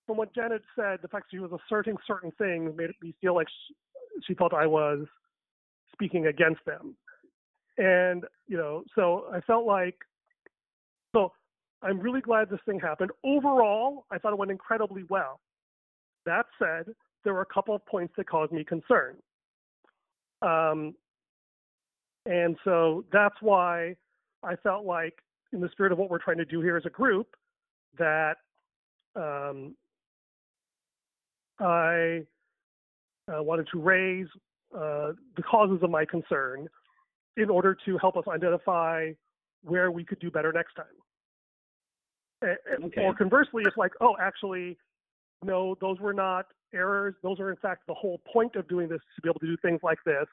from what Janet said, the fact she was asserting certain things made me feel like she, she felt I was speaking against them. And, you know, so I felt like, so I'm really glad this thing happened. Overall, I thought it went incredibly well. That said, there were a couple of points that caused me concern. Um, and so that's why I felt like, in the spirit of what we're trying to do here as a group, that um, I uh, wanted to raise uh, the causes of my concern in order to help us identify where we could do better next time. Okay. Or conversely, it's like, oh, actually, no, those were not errors. Those are, in fact, the whole point of doing this to be able to do things like this.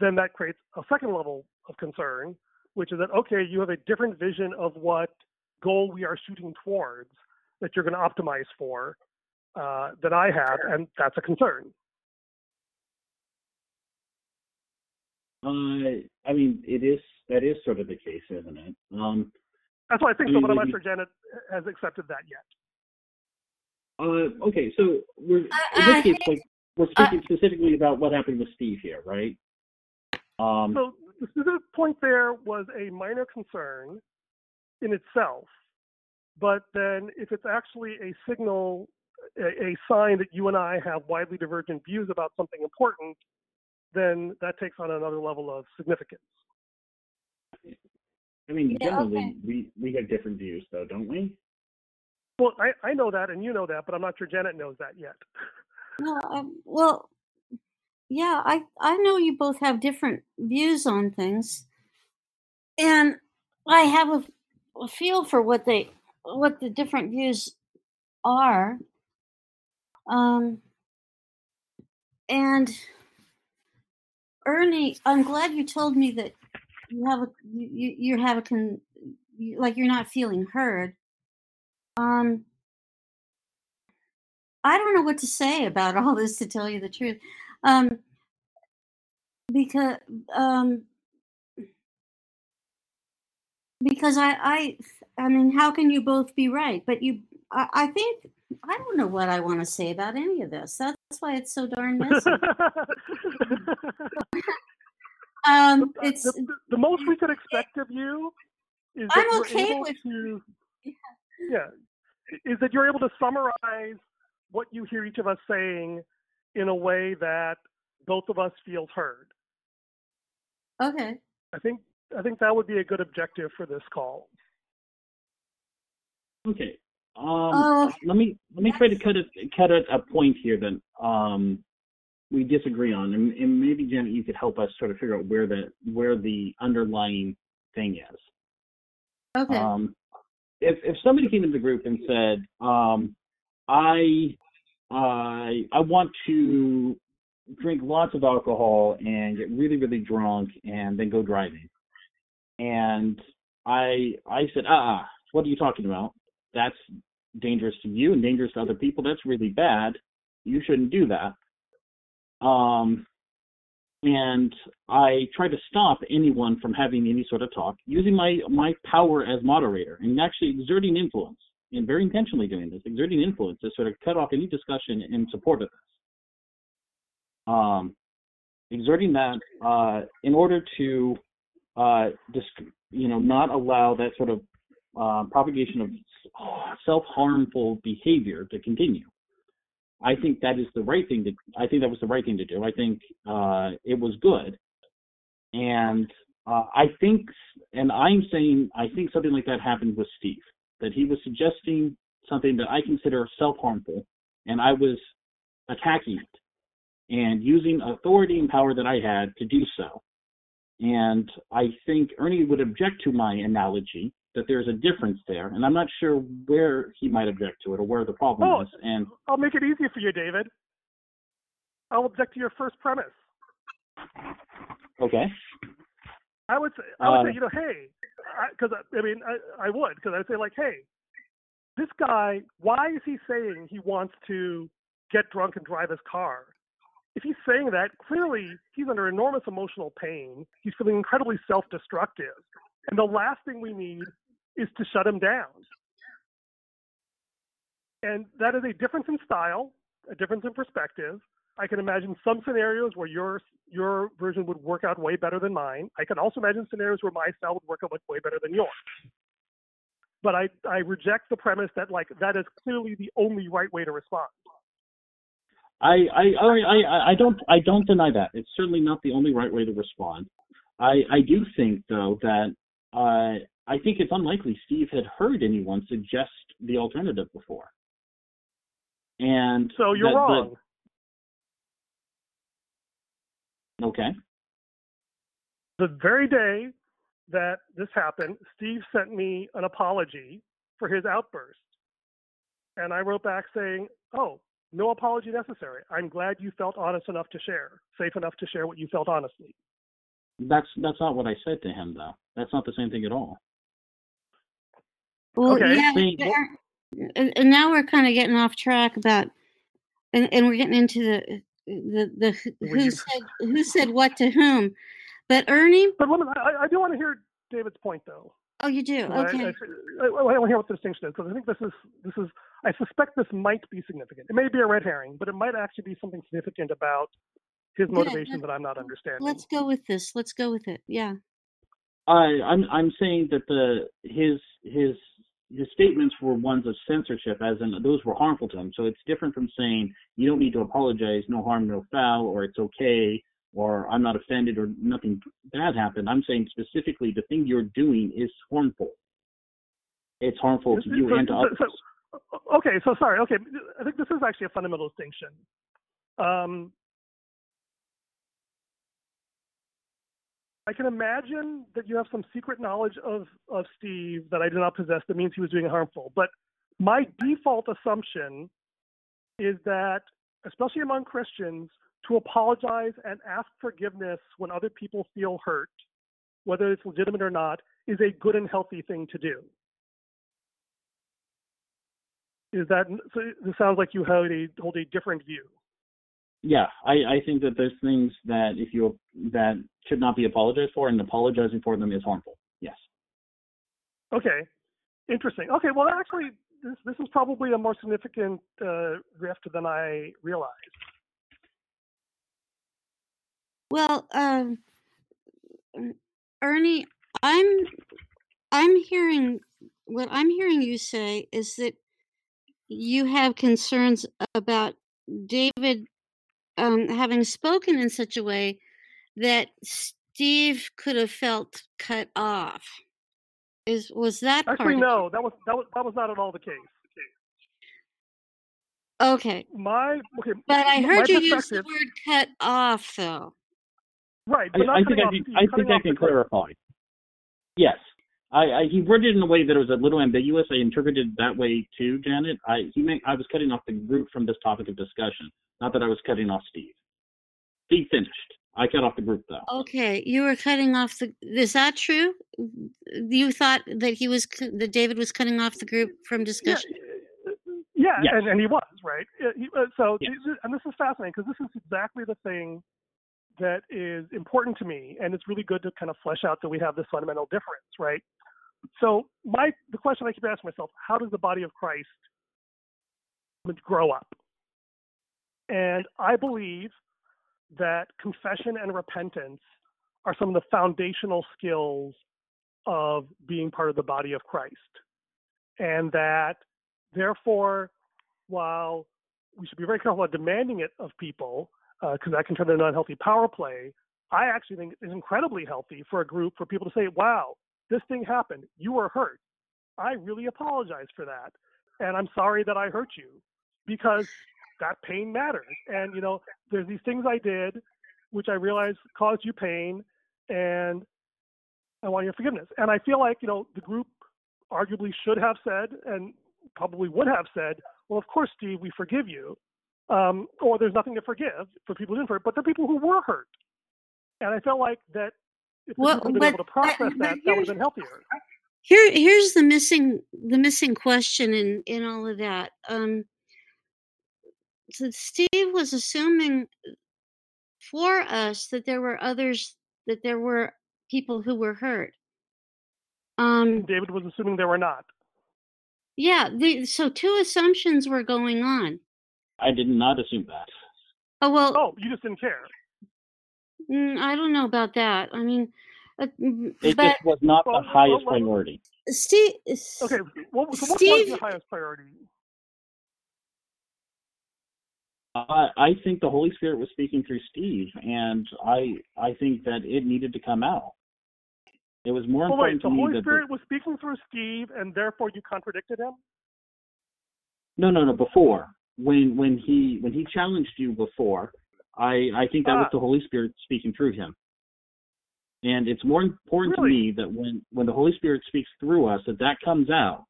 Then that creates a second level of concern, which is that, okay, you have a different vision of what goal we are shooting towards that you're going to optimize for uh, that I have, and that's a concern. Uh, I mean, it is that is sort of the case, isn't it? Um, That's why I think I so, mean, but I'm not sure Janet has accepted that yet. uh, okay, so we're in I- this case, like, we're speaking specifically about what happened with Steve here, right? Um, So the specific point there was a minor concern in itself, but then if it's actually a signal, a, a sign that you and I have widely divergent views about something important, then that takes on another level of significance. I mean, Yeah, generally, okay. we we have different views, though, don't we? Well, I, I know that, and you know that, but I'm not sure Janet knows that yet. No, um, well, yeah, I I know you both have different views on things, and I have a, a feel for what they what the different views are. Um, and Ernie, I'm glad you told me that you have a you you have a con like you're not feeling heard. Um, I don't know what to say about all this to tell you the truth. Um, because um, because I, I I mean, how can you both be right? But you, I, I think I don't know what I want to say about any of this. That's why it's so darn messy. Um, the, it's the, the most we could expect of you is that I'm you're okay able with- to, yeah, is that you're able to summarize what you hear each of us saying in a way that both of us feels heard. okay. I think I think that would be a good objective for this call. Okay. Um, Oh, let me let me try to cut it cut it a point here then. um we disagree on, and, and maybe Janet, you could help us sort of figure out where the where the underlying thing is. okay. Um, if if somebody came into the group and said, um, I I I want to drink lots of alcohol and get really really drunk and then go driving, and I I said, ah, uh what are you talking about? That's dangerous to you and dangerous to other people. That's really bad. You shouldn't do that. Um, and I try to stop anyone from having any sort of talk using my my power as moderator and actually exerting influence and very intentionally doing this, exerting influence to sort of cut off any discussion in support of this. Um, exerting that uh, in order to uh, dis- you know not allow that sort of uh, propagation of self-harmful behavior to continue. I think that is the right thing to. I think that was the right thing to do. I think uh, it was good, and uh, I think, and I'm saying, I think something like that happened with Steve. That he was suggesting something that I consider self-harmful, and I was attacking it and using authority and power that I had to do so. And I think Ernie would object to my analogy that there's a difference there, and I'm not sure where he might object to it or where the problem Oh. is. And I'll make it easy for you, David. I'll object to your first premise. okay, I would say, I would Uh, say, you know, hey, because I, I, mean, I, I would because I'd say like, hey, this guy, why is he saying he wants to get drunk and drive his car? If he's saying that, clearly he's under enormous emotional pain. He's feeling incredibly self-destructive, and the last thing we need is to shut him down. And that is a difference in style, a difference in perspective. I can imagine some scenarios where your your version would work out way better than mine. I can also imagine scenarios where my style would work out way better than yours. But I, I reject the premise that like that is clearly the only right way to respond. I, I I I don't I don't deny that. It's certainly not the only right way to respond. I I do think though that uh, I think it's unlikely Steve had heard anyone suggest the alternative before. And so you're that, wrong. Okay. The very day that this happened, Steve sent me an apology for his outburst. And I wrote back saying, Oh, no apology necessary. I'm glad you felt honest enough to share, safe enough to share what you felt honestly. That's that's not what I said to him though. That's not the same thing at all. Well, Okay. yeah, See- and, and now we're kind of getting off track about, and, and we're getting into the uh, the the who- you- said who said what to whom. But Ernie, But let me, I, I do want to hear David's point though. oh, you do. Okay. I, I, I want to hear what the distinction is because I think this is this is I suspect this might be significant. It may be a red herring, but it might actually be something significant about his Good. motivation that I'm not understanding. Let's go with this. Let's go with it. Yeah. I I'm I'm saying that the his his his statements were ones of censorship, as in those were harmful to him. So it's different from saying you don't need to apologize, no harm, no foul, or it's okay, or I'm not offended, or nothing bad happened. I'm saying specifically the thing you're doing is harmful. It's harmful to you So- and to so- others. so- okay, so sorry. Okay, I think this is actually a fundamental distinction. Um, I can imagine that you have some secret knowledge of, of Steve that I do not possess that means he was doing harmful. But my default assumption is that, especially among Christians, to apologize and ask forgiveness when other people feel hurt, whether it's legitimate or not, is a good and healthy thing to do. Is that so? This sounds like you hold a hold a different view. Yeah, I, I think that there's things that if you that should not be apologized for, and apologizing for them is harmful. Yes. Okay, interesting. Okay, well, actually, this this is probably a more significant uh, rift than I realized. Well, um, Ernie, I'm I'm hearing what I'm hearing you say is that you have concerns about David um, having spoken in such a way that Steve could have felt cut off. Is was that part? Actually, of no, that was that was that was not at all the case. Okay, My okay, but I heard you use the word "cut off," though. right, I, not I think cutting I off can, Steve, I think I can the clip. clarify. Yes, I, I he worded it in a way that it was a little ambiguous. I interpreted it that way too, Janet. I he meant I was cutting off the group from this topic of discussion, not that I was cutting off Steve. Steve finished. I cut off the group though. Okay, you were cutting off the. Is that true? You thought that he was that David was cutting off the group from discussion. yeah, Yes. and, and he was right. He- uh, so, Yes. and this is fascinating because this is exactly the thing that is important to me, and it's really good to kind of flesh out that we have this fundamental difference, right? So, my the question I keep asking myself: How does the body of Christ grow up? And I believe that confession and repentance are some of the foundational skills of being part of the body of Christ. And that, therefore, while we should be very careful about demanding it of people, uh, because that can turn into an unhealthy power play, I actually think it's incredibly healthy for a group for people to say, wow, this thing happened. You were hurt. I really apologize for that. And I'm sorry that I hurt you because that pain matters. And, you know, there's these things I did which I realize caused you pain and I want your forgiveness. And I feel like, you know, the group arguably should have said and probably would have said, well, of course, Steve, we forgive you. Um, or there's nothing to forgive for people who didn't hurt, but the people who were hurt. And I felt like that if Well, the people had been able to process but that, that would have been healthier. Here, here's the missing the missing question in in all of that. Um, so Steve was assuming for us that there were others that there were people who were hurt. Um, David was assuming there were not. yeah. The, so two assumptions were going on. I did not assume that. Oh well, Oh, you just didn't care. mm, I don't know about that. I mean, uh, It but just was not Well, the highest well, priority. Steve. Okay, what, so what was Steve- your highest priority? I, I think the Holy Spirit was speaking through Steve, and I I think that it needed to come out. It was more Well, important the to me that the Holy Spirit was speaking through Steve, and therefore you contradicted him. no no no before when when he when he challenged you before, I I think that was Ah. the Holy Spirit speaking through him. And it's more important Really? to me that when when the Holy Spirit speaks through us, that that comes out,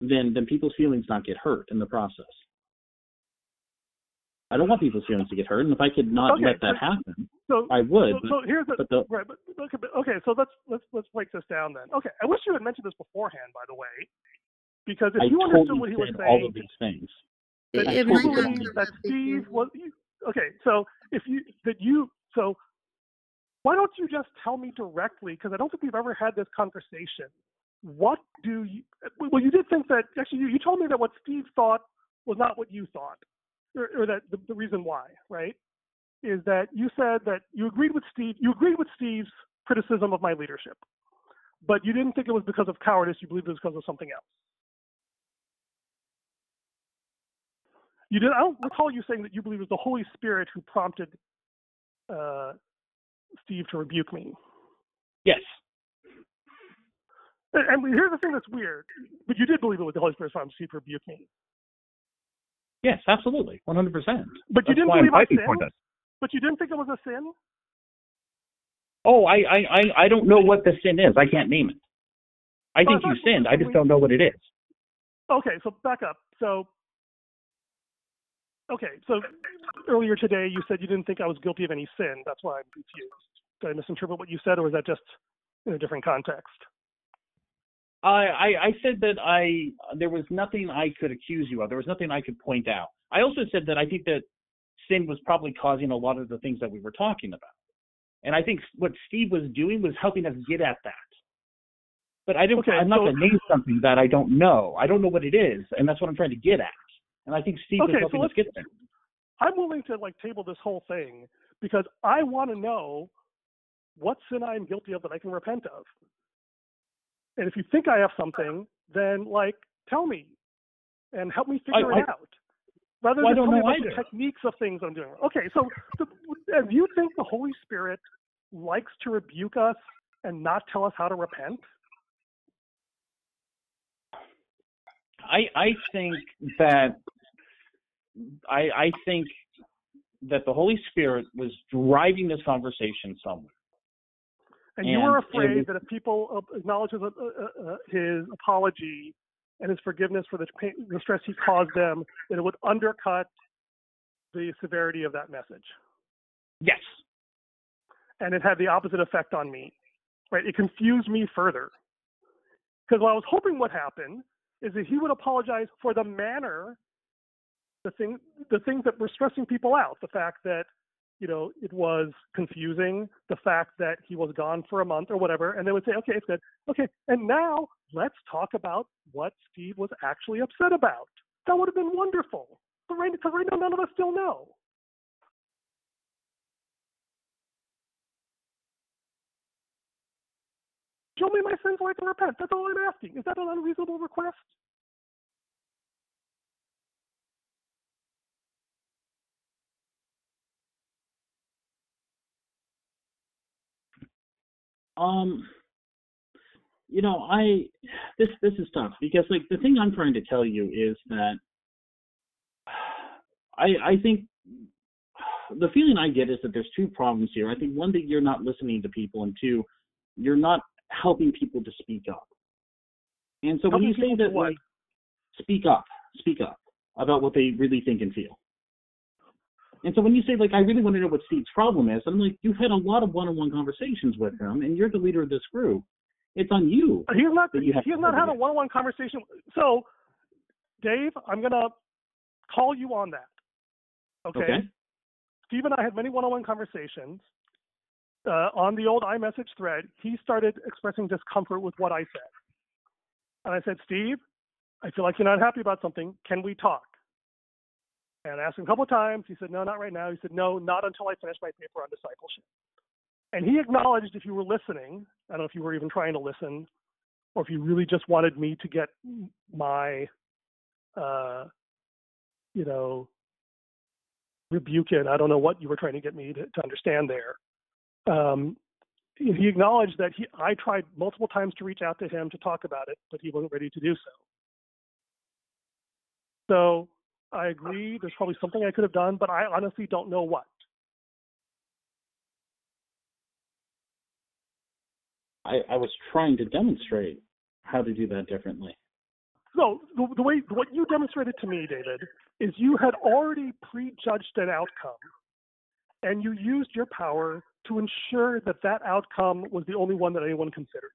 then then people's feelings not get hurt in the process. I don't want people's feelings to get hurt, and if I could not Okay, let that so- happen, So, I would. so, but- so here's the but the right. But okay, but, okay. So let's let's let's break this down then. Okay, I wish you had mentioned this beforehand, by the way, because if I you told understood you what he was said all saying, of these things. that, It told might you not that. be that a big Steve was okay. So if you that you so why don't you just tell me directly? Because I don't think we've ever had this conversation. What do you? Well, you did think that actually. You, you told me that what Steve thought was not what you thought, or, or that the, the reason why, right? Is that you said that you agreed with Steve. You agreed with Steve's criticism of my leadership, but you didn't think it was because of cowardice. You believed it was because of something else. You did. I don't recall you saying that you believe it was the Holy Spirit who prompted uh, Steve to rebuke me. Yes. And, and here's the thing that's weird. But you did believe it was the Holy Spirit prompted Steve to rebuke me. Yes, absolutely. 100%. But you didn't believe I sinned. But you didn't think it was a sin. Oh, I, I, I, I don't know what the sin is. I can't name it. I Oh, think you sinned. I just don't know what it is. Okay, so back up. So, okay, so earlier today you said you didn't think I was guilty of any sin. That's why I'm confused. Did I misinterpret what you said, or was that just in a different context? I, I, I said that I there was nothing I could accuse you of. There was nothing I could point out. I also said that I think that sin was probably causing a lot of the things that we were talking about. And I think what Steve was doing was helping us get at that. But I don't. Okay, I'm not so- going to name something that I don't know. I don't know what it is, and that's what I'm trying to get at. And I think Steve Okay, was so helping us let's- get there. I'm willing to like table this whole thing because I want to know what sin I am guilty of that I can repent of. And if you think I have something, then like tell me and help me figure I- it out. Rather Well, than tell me about the techniques of things I'm doing. Okay, so so, and you think the Holy Spirit likes to rebuke us and not tell us how to repent? I I think that I I think that the Holy Spirit was driving this conversation somewhere. And, you were afraid was- that if people acknowledge his, uh, uh, uh, his apology and his forgiveness for the, pain, the stress he caused them, that it would undercut the severity of that message. Yes. And it had the opposite effect on me. Right? It confused me further. Because what I was hoping would happen is that he would apologize for the manner, the thing, the things that were stressing people out. The fact that you know, it was confusing, the fact that he was gone for a month or whatever, and they would say, okay, it's good. Okay, and now let's talk about what Steve was actually upset about. That would have been wonderful. But right, because right now, none of us still know. Show me my sins so I can repent. That's all I'm asking. Is that an unreasonable request? Um you know, I this this is tough because like the thing I'm trying to tell you is that I I think the feeling I get is that there's two problems here. I think one that you're not listening to people and two, you're not helping people to speak up. And so when Helping you say that what? like speak up, speak up about what they really think and feel. And so when you say like I really want to know what Steve's problem is, I'm like you've had a lot of one-on-one conversations with him, and you're the leader of this group. It's on you. He's not. you have He not had a one-on-one conversation. So, Dave, I'm gonna call you on that. Okay. Okay. Steve and I had many one-on-one conversations. Uh, on the old iMessage thread, he started expressing discomfort with what I said, and I said, Steve, I feel like you're not happy about something. Can we talk? And I asked him a couple of times. He said, No, not right now. He said, No, not until I finish my paper on discipleship. And he acknowledged if you were listening, I don't know if you were even trying to listen, or if you really just wanted me to get my, uh, you know, rebuke in. I don't know what you were trying to get me to, to understand there. Um, he acknowledged that he, I tried multiple times to reach out to him to talk about it, but he wasn't ready to do so. So I agree. There's probably something I could have done, but I honestly don't know what. I, I was trying to demonstrate how to do that differently. So the, the way what you demonstrated to me, David, is you had already prejudged an outcome, and you used your power to ensure that that outcome was the only one that anyone considered.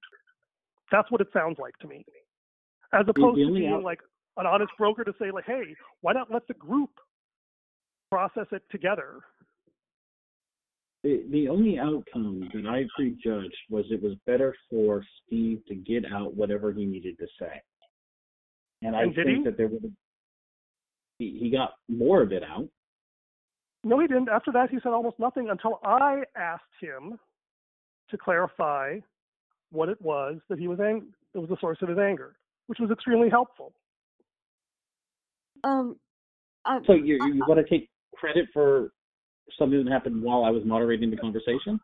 That's what it sounds like to me, as opposed to being out- like an honest broker to say like, hey, why not let the group process it together? The, the only outcome that I prejudged was it was better for Steve to get out whatever he needed to say. And I And did think he? that there would he, he got more of it out. No, he didn't. After that, he said almost nothing until I asked him to clarify what it was that he was ang- that was the source of his anger, which was extremely helpful. Um, uh, So you you want to take credit for something that happened while I was moderating the conversation?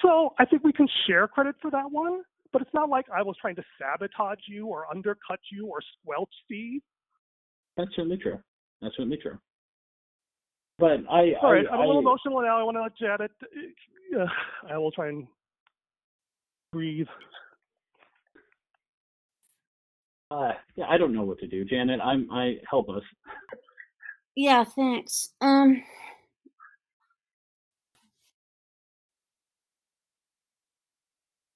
So I think we can share credit for that one, but it's not like I was trying to sabotage you or undercut you or squelch Steve. That's certainly true. That's certainly true. But I All right, I, I'm a little I- emotional now. I want to let Janet. Uh, yeah, I will try and breathe. Uh, yeah, I don't know what to do, Janet. I'm I help us. yeah, thanks. Um,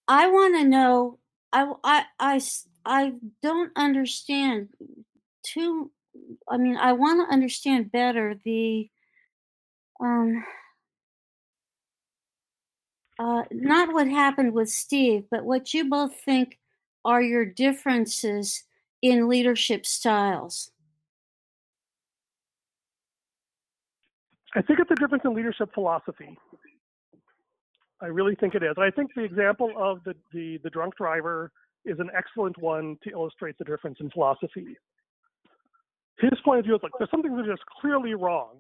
I want to know. I I I I don't understand too. I mean, I want to understand better the, um, uh, not what happened with Steve, but what you both think are your differences in leadership styles. I think it's a difference in leadership philosophy. I really think it is. I think the example of the, the, the drunk driver is an excellent one to illustrate the difference in philosophy. His point of view is like there's something that is clearly wrong.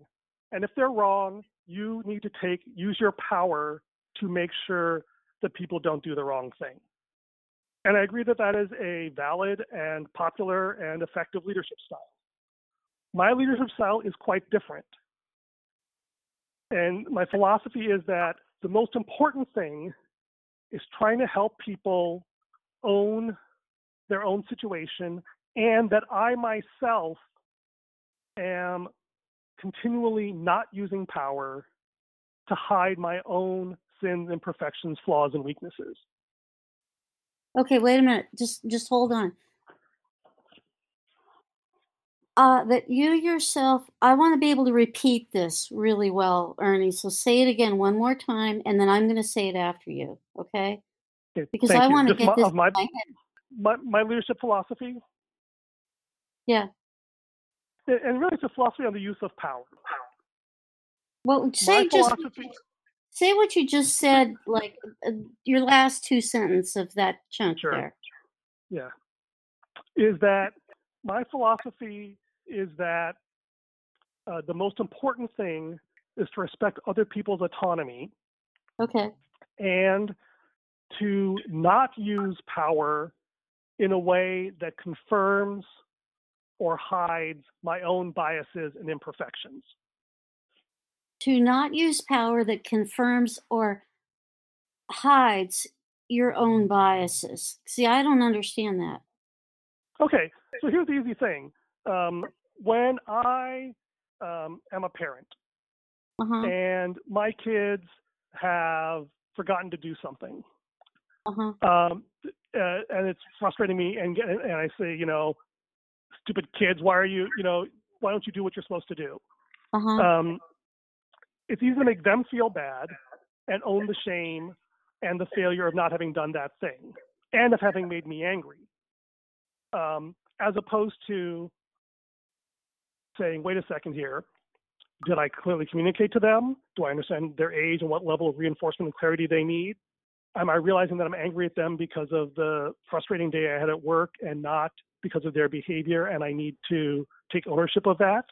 And if they're wrong, you need to take use your power to make sure that people don't do the wrong thing. And I agree that that is a valid and popular and effective leadership style. My leadership style is quite different. And my philosophy is that the most important thing is trying to help people own their own situation and that I myself am continually not using power to hide my own sins, imperfections, flaws, and weaknesses. Okay, wait a minute. Just just hold on. Uh, that you yourself, I want to be able to repeat this really well, Ernie. So say it again one more time, and then I'm going to say it after you. Okay? Because thank I want to get my, this my, my my, my leadership philosophy. Yeah. And really, it's a philosophy on the use of power. Well, say my just. Say what you just said, like uh, your last two sentences of that chunk Sure. there. yeah, is that my philosophy is that uh, the most important thing is to respect other people's autonomy Okay. and to not use power in a way that confirms or hides my own biases and imperfections. To not use power that confirms or hides your own biases. See, I don't understand that. Okay, so here's the easy thing. Um, when I um, am a parent Uh-huh. and my kids have forgotten to do something. Uh-huh. Um, uh, and it's frustrating me. And, and I say, you know, stupid kids, why are you, you know, why don't you do what you're supposed to do? Uh-huh. Um, it's easy to make them feel bad and own the shame and the failure of not having done that thing and of having made me angry. Um, as opposed to saying, wait a second here, did I clearly communicate to them? Do I understand their age and what level of reinforcement and clarity they need? Am I realizing that I'm angry at them because of the frustrating day I had at work and not because of their behavior and I need to take ownership of that?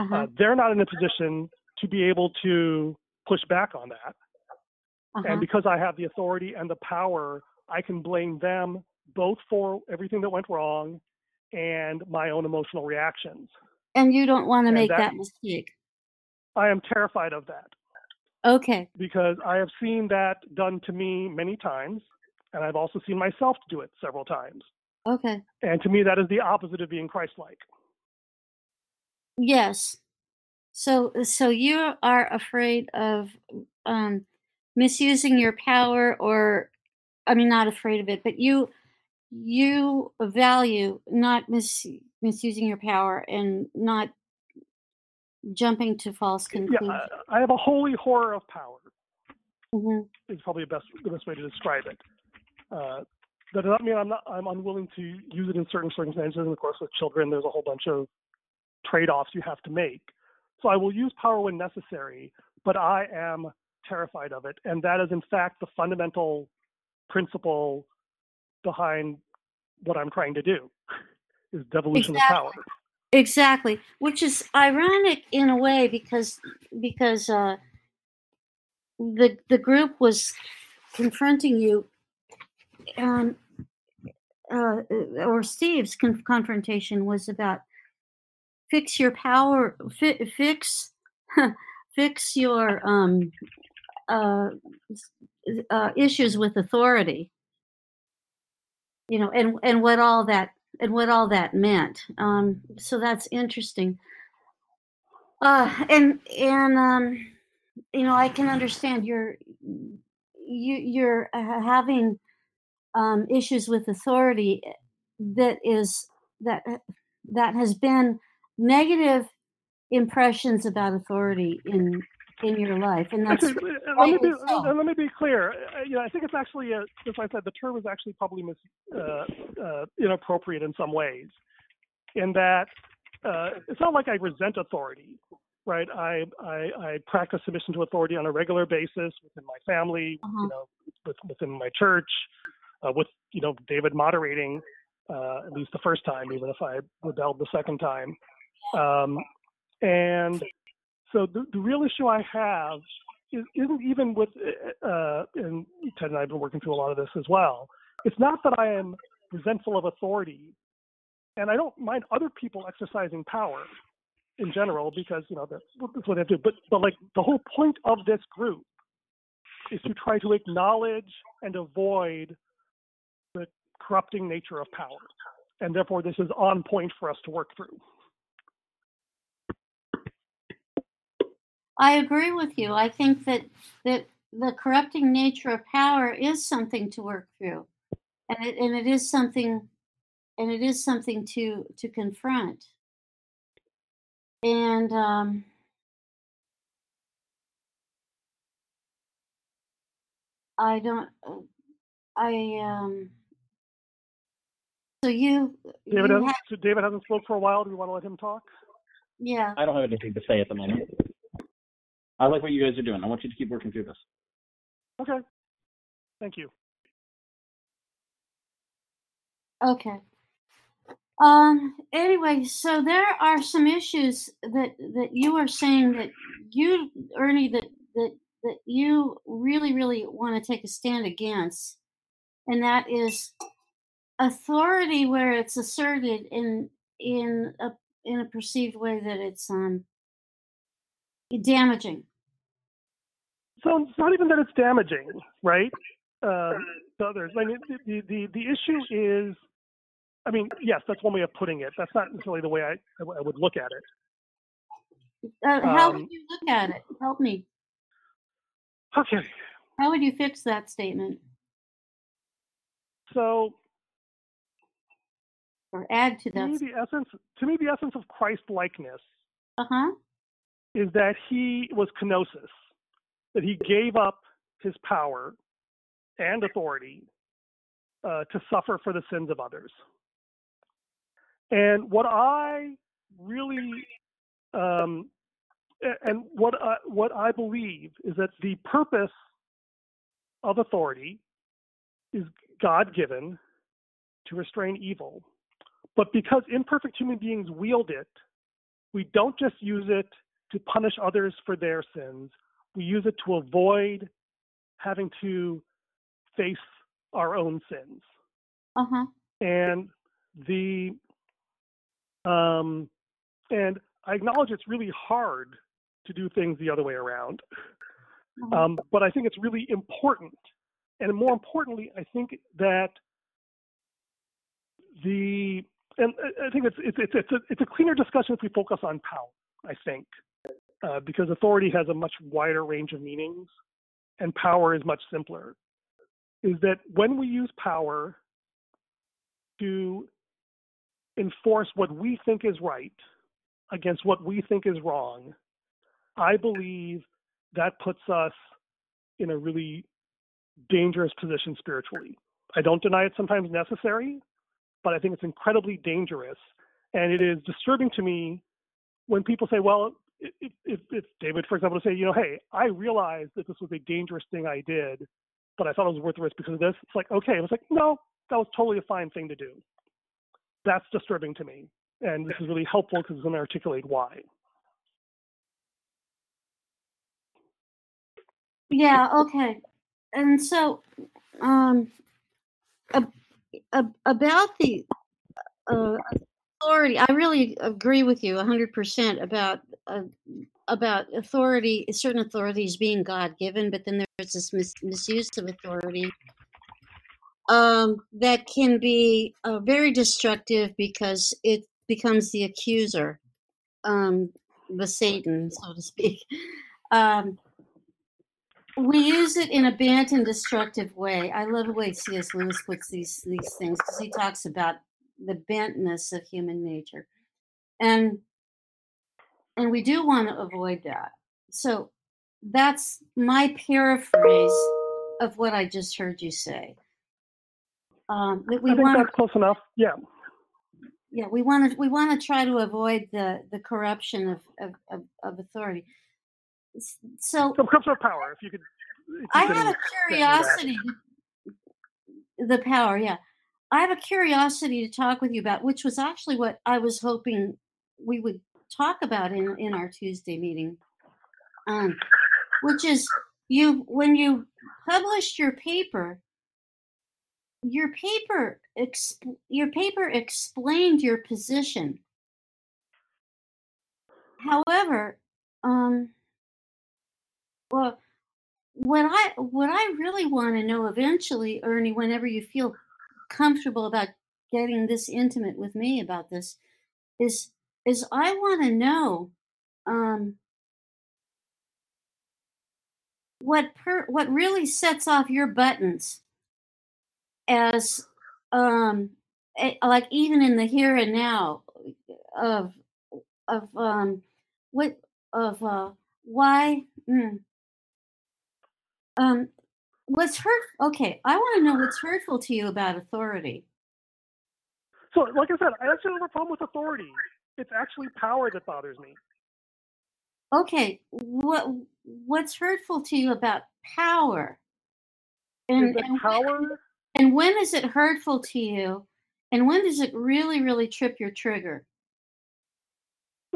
Uh-huh. uh, they're not in a position to be able to push back on that. Uh-huh. And because I have the authority and the power, I can blame them both for everything that went wrong and my own emotional reactions. And you don't want to and make that- that mistake. I am terrified of that Okay. because I have seen that done to me many times, and I've also seen myself do it several times. Okay. And to me, that is the opposite of being Christ-like. Yes. So so you are afraid of um misusing your power or I mean not afraid of it, but you you value not mis- misusing your power and not jumping to false Yeah, conclusions. I, I have a holy horror of power. Mhm. is probably the best the best way to describe it. Uh, that does not mean I'm not I'm unwilling to use it in certain circumstances. And of course, with children, there's a whole bunch of trade-offs you have to make. So I will use power when necessary, but I am terrified of it, and that is in fact the fundamental principle behind what I'm trying to do is devolution Exactly. of power. Exactly, which is ironic in a way because because uh, the the group was confronting you, um, uh, or Steve's con- confrontation was about fix your power, fi- fix fix your um, uh, uh, issues with authority. You know, and and what all that and what all that meant. Um, so that's interesting. Uh, and and um, you know, I can understand you're you you're uh, having um, issues with authority that is that that has been negative impressions about authority in in your life, and that's uh, let me be, uh, let me be clear. Uh, you know, I think it's actually, a, as I said, the term is actually probably mis, uh, uh, inappropriate in some ways. In that, uh, it's not like I resent authority, right? I, I I practice submission to authority on a regular basis within my family, Uh-huh. you know, with, within my church, uh, with you know David moderating uh, at least the first time, even if I rebelled the second time. Um, and so the, the real issue I have is, isn't even with, uh, and Ted and I have been working through a lot of this as well. It's not that I am resentful of authority, and I don't mind other people exercising power in general because you know that's, that's what they do. But but like the whole point of this group is to try to acknowledge and avoid the corrupting nature of power, and therefore this is on point for us to work through. I agree with you. I think that that the corrupting nature of power is something to work through, and it and it is something, and it is something to to confront. And um, I don't. uh, I um. So you, David you hasn't, have, so David hasn't spoke for a while. Do you want to let him talk? yeah. I don't have anything to say at the moment. I like what you guys are doing. I want you to keep working through this. Okay. Thank you. Okay. Um. Anyway, so there are some issues that that you are saying that you, Ernie, that that that you really, really want to take a stand against, and that is authority where it's asserted in in a in a perceived way that it's um damaging. So it's not even that it's damaging, right? Uh, to others. I mean, the, the the issue is, I mean, yes, that's one way of putting it. That's not necessarily the way I, I would look at it. Uh, how Um, would you look at it? Help me. Okay, How would you fix that statement so or add to that. to me, the essence to me the essence of Christ likeness Uh huh. is that he was kenosis, that he gave up his power and authority uh, to suffer for the sins of others. And what I really um, and what I, what I believe is that the purpose of authority is God given to restrain evil. But because imperfect human beings wield it, we don't just use it to punish others for their sins, we use it to avoid having to face our own sins. Uh huh. And the um, and I acknowledge it's really hard to do things the other way around. uh-huh. Um, but I think it's really important. And more importantly, I think that the and I- I think it's it's it's it's a, it's a cleaner discussion if we focus on power. I think uh, because authority has a much wider range of meanings, and power is much simpler. Is that when we use power to enforce what we think is right against what we think is wrong, I believe that puts us in a really dangerous position spiritually. I don't deny it's sometimes necessary, but I think it's incredibly dangerous. And it is disturbing to me when people say, well, if, if, if David, for example, to say, you know, hey, I realized that this was a dangerous thing I did, but I thought it was worth the risk because of this. It's like, okay. It was like, no, that was totally a fine thing to do. That's disturbing to me. And this is really helpful because it's going to articulate why. Yeah. Okay. And so, um, ab- ab- about the uh, authority, I really agree with you 100% about uh, about authority, certain authorities being God given, but then there's this mis- misuse of authority um, that can be uh, very destructive because it becomes the accuser, um, the Satan, so to speak. Um, we use it in a bent and destructive way. I love the way C.S. Lewis puts these these things because he talks about the bentness of human nature, and and we do want to avoid that. So that's my paraphrase of what I just heard you say. Um, that we I think want, that's close enough. Yeah. yeah, we want to we want to try to avoid the the corruption of of, of, of authority. So So corruption of power, if you could. If you I have a curiosity. The power, yeah. I have a curiosity to talk with you about, which was actually what I was hoping we would talk about in in our Tuesday meeting. Um, which is you when you published your paper, your paper exp- your paper explained your position. However, um, well, what I what I really want to know eventually, Ernie, whenever you feel comfortable about getting this intimate with me about this, is is I want to know um, what per, what really sets off your buttons as um, eh, like even in the here and now of of um, what of uh, why. Mm, um, what's hurt? Okay, I want to know what's hurtful to you about authority. So, like I said, I actually don't have a problem with authority. It's actually power that bothers me. Okay, what what's hurtful to you about power? And and, power? and when is it hurtful to you? And when does it really, really trip your trigger?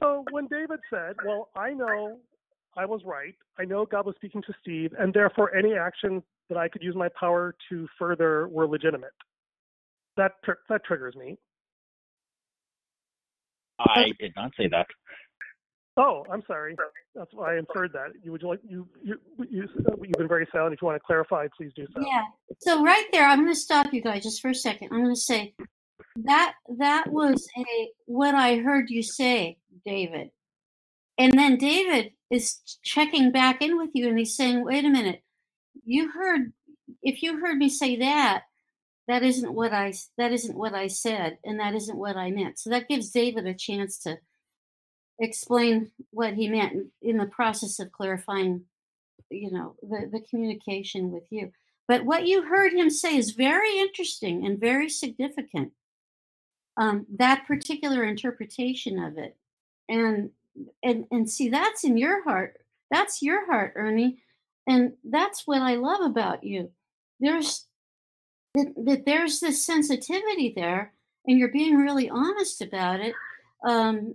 So when David said, "Well, I know I was right. I know God was speaking to Steve, and therefore any actions that I could use my power to further were legitimate," that tr- that triggers me. I did not say that. Oh, I'm sorry. That's why I inferred that. You would like you you, you you've been very silent. If you want to clarify, please do so. Yeah. So right there, I'm going to stop you guys just for a second. I'm going to say that that was a what I heard you say, David. and then David is checking back in with you and he's saying, wait a minute, you heard, if you heard me say that, that isn't what I, that isn't what I said. And that isn't what I meant. So that gives David a chance to explain what he meant in the process of clarifying, you know, the, the communication with you. But what you heard him say is very interesting and very significant. Um, that particular interpretation of it, and and and see that's in your heart. That's your heart, Ernie, and that's what I love about you. There's that, that there's this sensitivity there, and you're being really honest about it um,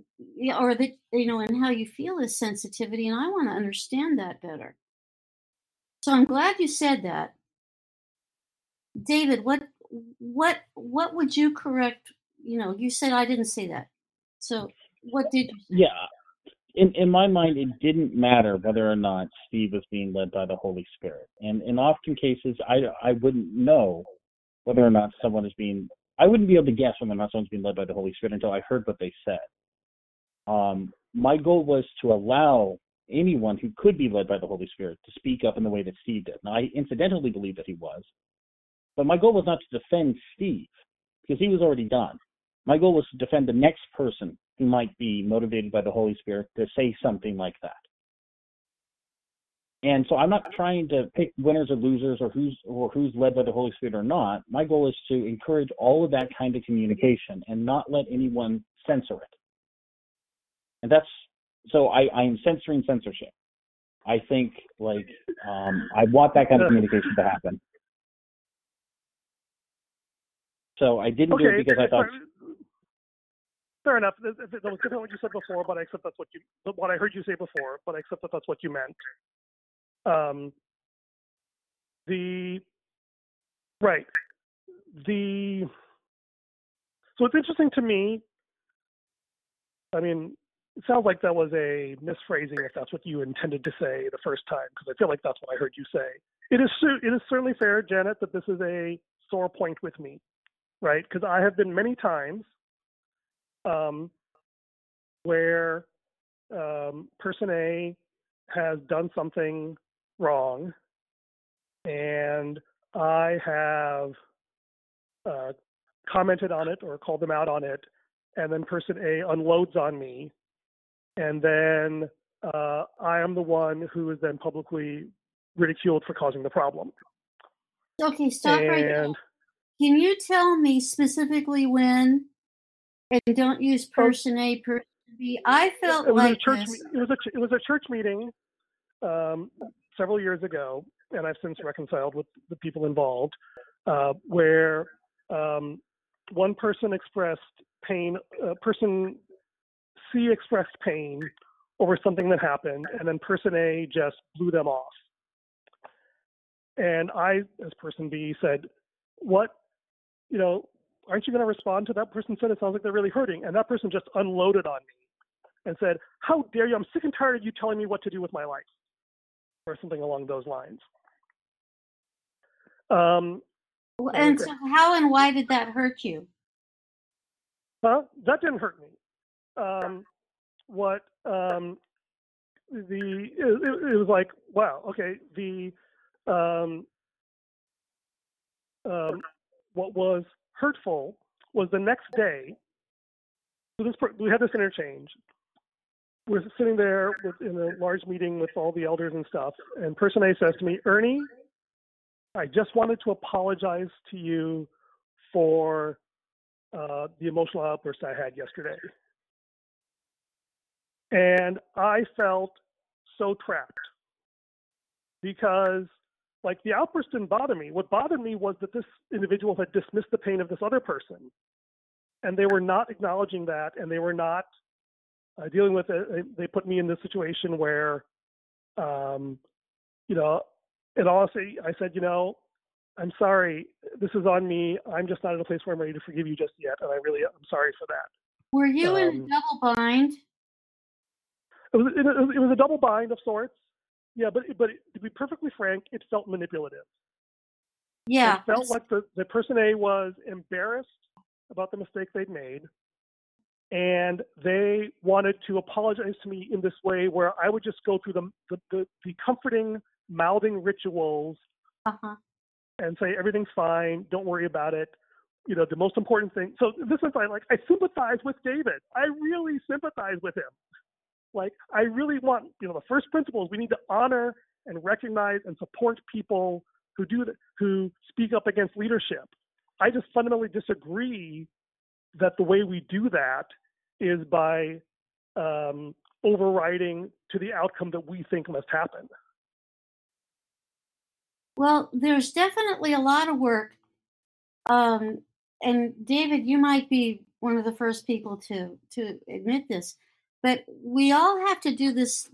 or that you know, and how you feel this sensitivity, and I want to understand that better. So I'm glad you said that. David, what what what would you correct? You know, you said I didn't say that. So what did you say? Yeah. In in my mind it didn't matter whether or not Steve was being led by the Holy Spirit. And in often cases I I wouldn't know whether or not someone is being I wouldn't be able to guess whether or not someone's being led by the Holy Spirit until I heard what they said. Um, my goal was to allow anyone who could be led by the Holy Spirit to speak up in the way that Steve did. Now, I incidentally believe that he was, but my goal was not to defend Steve because he was already done. My goal was to defend the next person might be motivated by the Holy Spirit to say something like that. And so I'm not trying to pick winners or losers or who's or who's led by the Holy Spirit or not. My goal is to encourage all of that kind of communication and not let anyone censor it. And that's so I, I am censoring censorship. I think like um, I want that kind of communication to happen. So I didn't okay, do it because I thought. Fair enough. That was different what you said before, but I accept that's what you what I heard you say before. But I accept that that's what you meant. Um, the right the so it's interesting to me. I mean, it sounds like that was a misphrasing if that's what you intended to say the first time, because I feel like that's what I heard you say. It is it is certainly fair, Janet, that this is a sore point with me, right? Because I have been many times um, where um, person A has done something wrong, and I have uh, commented on it or called them out on it, and then person A unloads on me, and then uh, I am the one who is then publicly ridiculed for causing the problem. Okay, stop and, right there. Can you tell me specifically when? And don't use oh. person A, person B. I felt it was like a church. this. It was a it was a church meeting um, several years ago, and I've since reconciled with the people involved, uh, where um, one person expressed pain, uh, person C expressed pain over something that happened, and then person A just blew them off. And I, as person B, said, What, you know, aren't you going to respond to that person said it sounds like they're really hurting and that person just unloaded on me and said how dare you i'm sick and tired of you telling me what to do with my life or something along those lines. Um, and so, how and why did that hurt you? Well, that didn't hurt me. Um, what um, the it, it, was like, wow, okay. The um, um, what was hurtful was the next day. So this we had this interchange, we're sitting there with, in a large meeting with all the elders and stuff, and person A says to me, Ernie, I just wanted to apologize to you for uh, the emotional outburst I had yesterday. And I felt so trapped because, like, the outburst didn't bother me. What bothered me was that this individual had dismissed the pain of this other person, and they were not acknowledging that, and they were not uh, dealing with it, they put me in this situation where, um, you know, and honestly, I said, you know, I'm sorry, this is on me. I'm just not in a place where I'm ready to forgive you just yet, and I really, I'm sorry for that. Were you um, in a double bind? It was, it, was, it was a double bind of sorts. Yeah, but but to be perfectly frank, it felt manipulative. Yeah, it felt like the, the person A was embarrassed about the mistake they'd made, and they wanted to apologize to me in this way where I would just go through the the, the, the comforting mouthing rituals Uh-huh. and say everything's fine, don't worry about it. You know, the most important thing. So this is I like I sympathize with David. I really sympathize with him. Like I really want, you know, the first principle is we need to honor and recognize and support people who do th- who speak up against leadership. I just fundamentally disagree that the way we do that is by um, overriding to the outcome that we think must happen. Well, there's definitely a lot of work. Um, and David, you might be one of the first people to to admit this, but we all have to do this.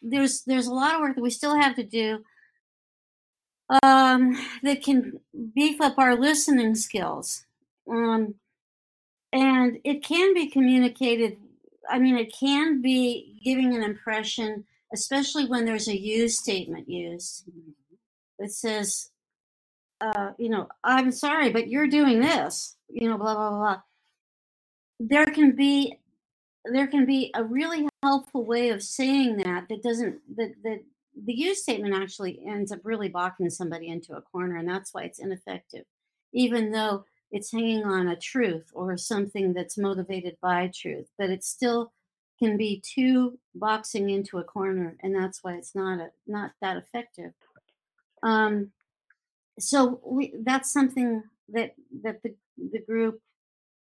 There's there's a lot of work that we still have to do um, that can beef up our listening skills. Um, and it can be communicated. I mean, it can be giving an impression, especially when there's a you statement used that says, uh, you know, I'm sorry, but you're doing this, you know, blah blah blah. There can be there can be a really helpful way of saying that that doesn't that that the you statement actually ends up really boxing somebody into a corner, and that's why it's ineffective, even though it's hanging on a truth or something that's motivated by truth, but it still can be too boxing into a corner, and that's why it's not a, not that effective. Um, so we, that's something that that the the group,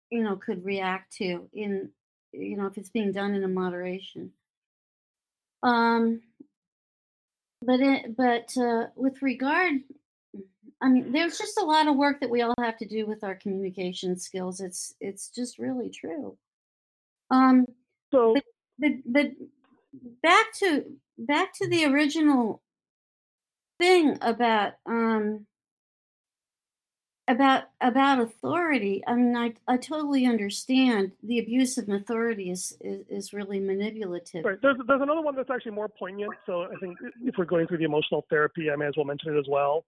you know, could react to in you know if it's being done in a moderation. Um, but it, but uh, with regard, I mean, there's just a lot of work that we all have to do with our communication skills. It's it's just really true. Um, So but but back to back to the original thing about um about about authority i mean i i totally understand the abuse of authority is is, is really manipulative Right. There's there's another one that's actually more poignant. So I think if we're going through the emotional therapy, I may as well mention it as well.